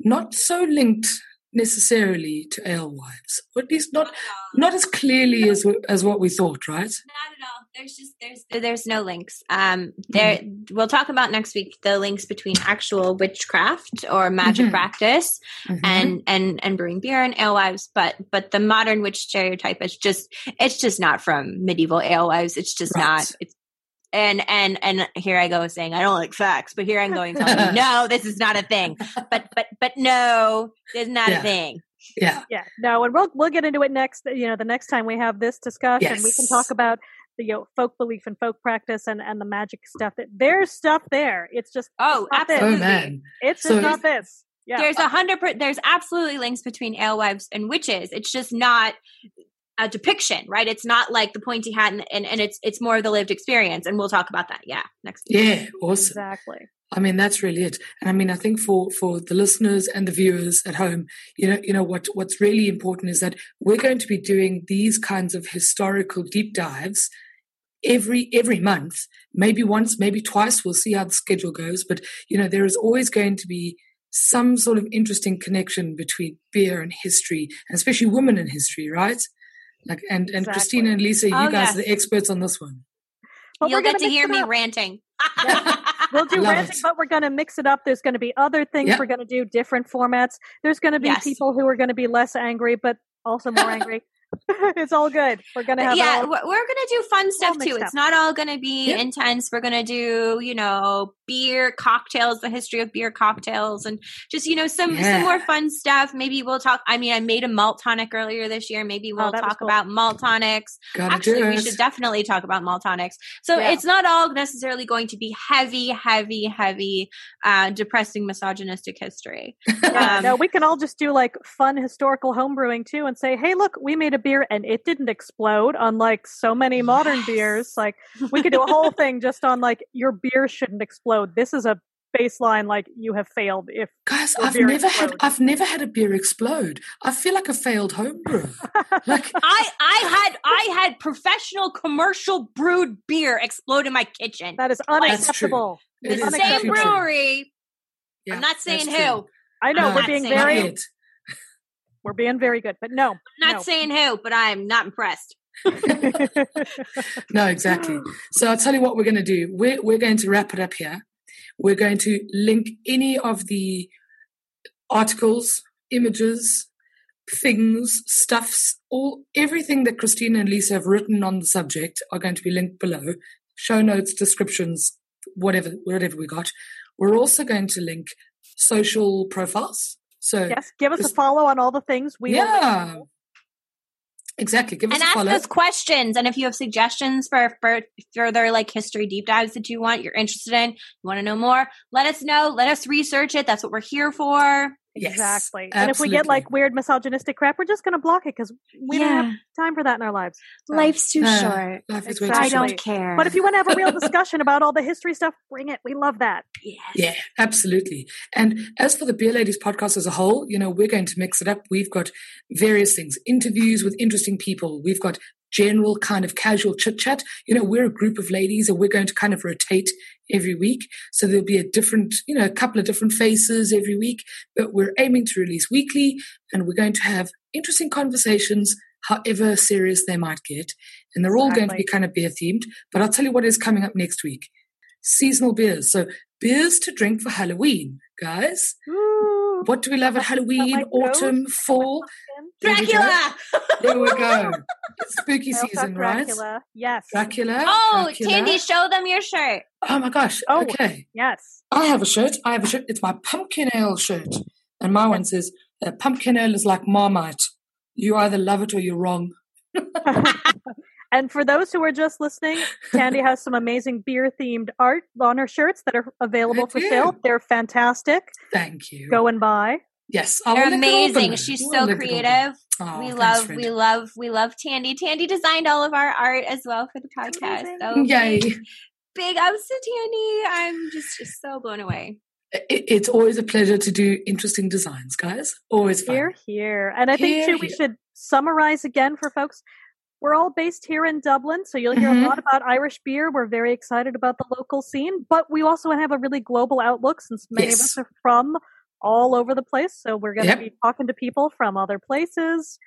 not so linked necessarily to alewives, or at least not not as clearly as as what we thought, right? Not at all. There's just there's there's no links. Um, there we'll talk about next week the links between actual witchcraft or magic Mhm. practice Mhm. and and and brewing beer and alewives, but but the modern witch stereotype is just it's just not from medieval alewives. It's just Right. not. It's and and and here I go saying I don't like facts, but here I'm going telling you no, this is not a thing. But but but no, it's not Yeah. a thing. yeah, Yeah, no, and we'll we'll get into it next. You know, the next time we have this discussion, we can talk about the you know, folk belief and folk practice and and the magic stuff. That there's stuff there. It's just Oh, it's not oh absolutely. man, It's So- not this. Yeah, There's a hundred. There's absolutely links between alewives and witches. It's just not a depiction, right? It's not like the pointy hat, and, and, and it's it's more of the lived experience. And we'll talk about that. Yeah, next. yeah, awesome. exactly. I mean, that's really it. And I mean, I think for, for the listeners and the viewers at home, you know, you know, what, what's really important is that we're going to be doing these kinds of historical deep dives every, every month, maybe once, maybe twice. We'll see how the schedule goes. But, you know, there is always going to be some sort of interesting connection between beer and history, and especially women in history, right? Like, and, and Exactly. Christina and Lisa, you Oh, guys yes. are the experts on this one. But You'll we're get gonna hear me up. ranting. We'll do Love ranting, it. but we're going to mix it up. There's going to be other things. Yep. We're going to do different formats. There's going to be Yes. people who are going to be less angry, but also more angry. it's all good. We're going to have yeah, all- we're we're gonna do fun stuff too. up. It's not all gonna be Yeah. intense. We're gonna do, you know, beer cocktails, the history of beer cocktails, and just you know some Yeah. some more fun stuff. Maybe we'll talk. I mean, I made a malt tonic earlier this year. Maybe we'll Oh, talk cool. about malt tonics. Gotta Actually, we should definitely talk about malt tonics. So Yeah. it's not all necessarily going to be heavy, heavy, heavy, uh, depressing, misogynistic history. Um, no, we can all just do like fun historical homebrewing too and say, hey, look, we made a beer and it didn't explode, unlike so many modern Yes. beers. Like, we could do a whole thing just on like, your beer shouldn't explode. This is a baseline, like, you have failed if. Guys, I've beer never had. I've never had a beer explode. I feel like a failed homebrew. like I I had I had professional commercial brewed beer explode in my kitchen. That is unacceptable. The same brewery. Yeah, I'm not saying who. true. I know we're being very, Not yet. We're being very good, but no. I'm not no. saying who, but I'm not impressed. No, exactly. So I'll tell you what we're going to do. We're we're going to wrap it up here. We're going to link any of the articles, images, things, stuffs, all everything that Christina and Lisa have written on the subject are going to be linked below. Show notes, descriptions, whatever whatever we got. We're also going to link social profiles. So yes, give us a follow on all the things we will let you yeah, know. exactly. Give us follow. And a ask follow. us questions. And if you have suggestions for, for further like history deep dives that you want, you're interested in, you want to know more, let us know. Let us research it. That's what we're here for. Yes, Exactly. And if we get like weird misogynistic crap, we're just going to block it because we don't have time for that in our lives. So- Life's too Uh, short. life is way Exactly. too I don't care. But if you want to have a real discussion about all the history stuff, bring it. We love that. Yes. Yeah, absolutely. And as for the Beer Ladies podcast as a whole, you know, we're going to mix it up. We've got various things, interviews with interesting people. We've got general kind of casual chit chat. You know, we're a group of ladies and we're going to kind of rotate every week. So there'll be a different, you know, a couple of different faces every week, but we're aiming to release weekly and we're going to have interesting conversations, however serious they might get. And they're all going to be kind of beer themed. But I'll tell you what is coming up next week seasonal beers. So beers to drink for Halloween, guys. Ooh, What do we love at Halloween, like autumn, ghosts? Fall? There we go. Dracula! There we go. Spooky I also season, have right? Dracula. Yes. Dracula. Oh, Dracula. Tandy, show them your shirt. Oh my gosh. Oh. Okay. Yes. I have a shirt. I have a shirt. It's my pumpkin ale shirt. And my one says, uh, pumpkin ale is like Marmite. You either love it or you're wrong. and for those who are just listening, Tandy has some amazing beer themed art on her shirts that are available for sale. They're fantastic. Thank you. Go and buy. Yes, they're amazing. She's so creative. Oh, we thanks, love, friend. we love, we love Tandy. Tandy designed all of our art as well for the podcast. So Yay. big, big ups to Tandy. I'm just, just so blown away. It- It's always a pleasure to do interesting designs, guys. Always fun. Here, here. And I think Here, too we should summarize again for folks. We're all based here in Dublin, so you'll hear Mhm. a lot about Irish beer. We're very excited about the local scene, but we also have a really global outlook since many of us are from all over the place. So we're going to Yep. be talking to people from other places,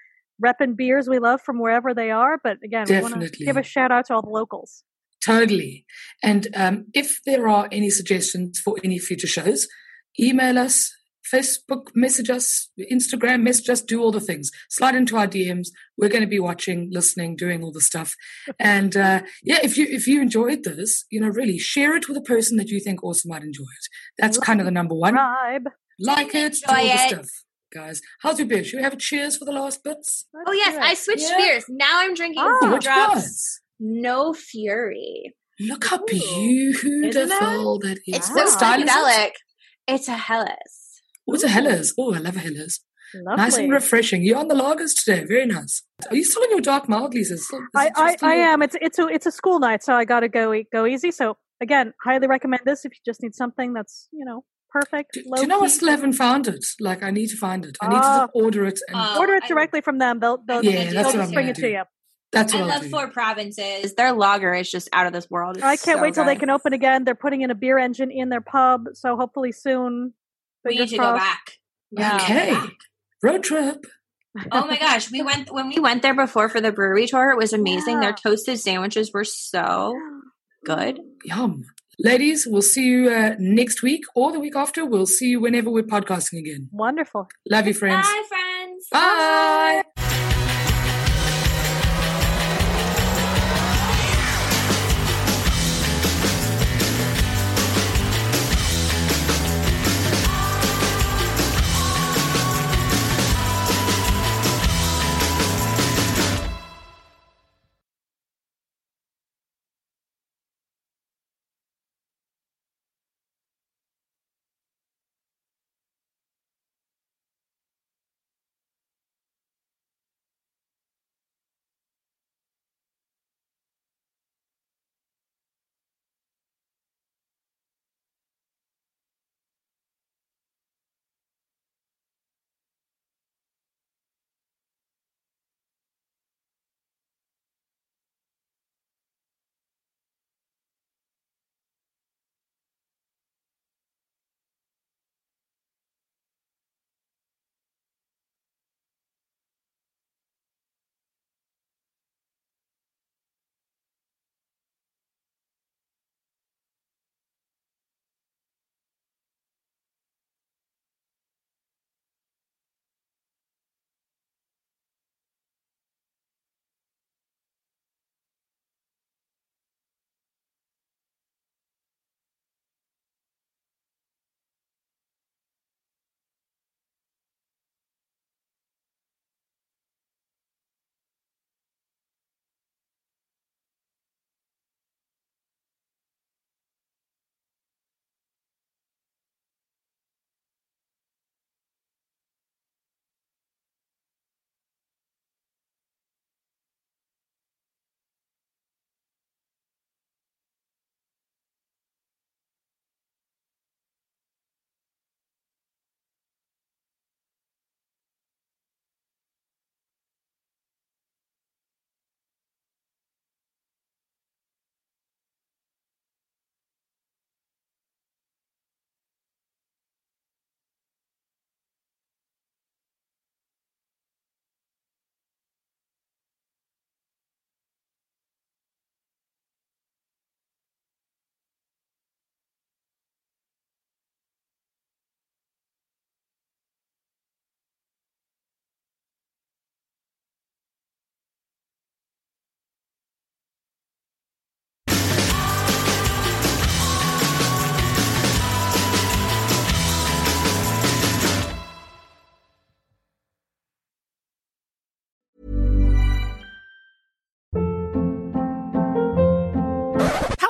repping beers we love from wherever they are. But again, we want to Definitely. give a shout out to all the locals. Totally. And um, if there are any suggestions for any future shows, email us, Facebook, message us, Instagram, message us, do all the things. Slide into our DMs. We're going to be watching, listening, doing all the stuff. And uh, yeah, if you if you enjoyed this, you know, really share it with a person that you think also might enjoy it. That's kind of the number one. Tribe. Like it, do Enjoy all the it. stuff. Guys, how's your beer? Should we have a cheers for the last bits? Oh yes, I switched Yeah. beers. Now I'm drinking Oh, which drops. No Fury. Look how Isn't beautiful that is. It's What so style is it? psychedelic. It's a Helles. What's oh, a Helles? Oh, I love a Helles. Lovely. Nice and refreshing. You're on the lagers today. Very nice. Are you still on your dark mild, Lisa? Still- is I, I, just a I little- am. It's it's a it's a school night, so I got to go e- go easy. So again, highly recommend this if you just need something that's you know perfect. Do low you know I key. still haven't found it? Like, I need to find it. I need Ah. to order it. And Oh, Order it I- directly from them. They'll they'll, Yeah, they'll that's what just I'm bring gonna it to you. that's I what I'll love. Four Provinces. Their lager is just out of this world. It's I can't so wait till they can open again. They're putting in a beer engine in their pub, so hopefully soon. We need to go back. Yeah. Okay. Road trip. Oh my gosh, we went when we went there before for the brewery tour. It was amazing. Their toasted sandwiches were so good. Yum. Ladies, we'll see you uh, next week or the week after. We'll see you whenever we're podcasting again. Wonderful. Love you, friends. Bye, friends. Bye.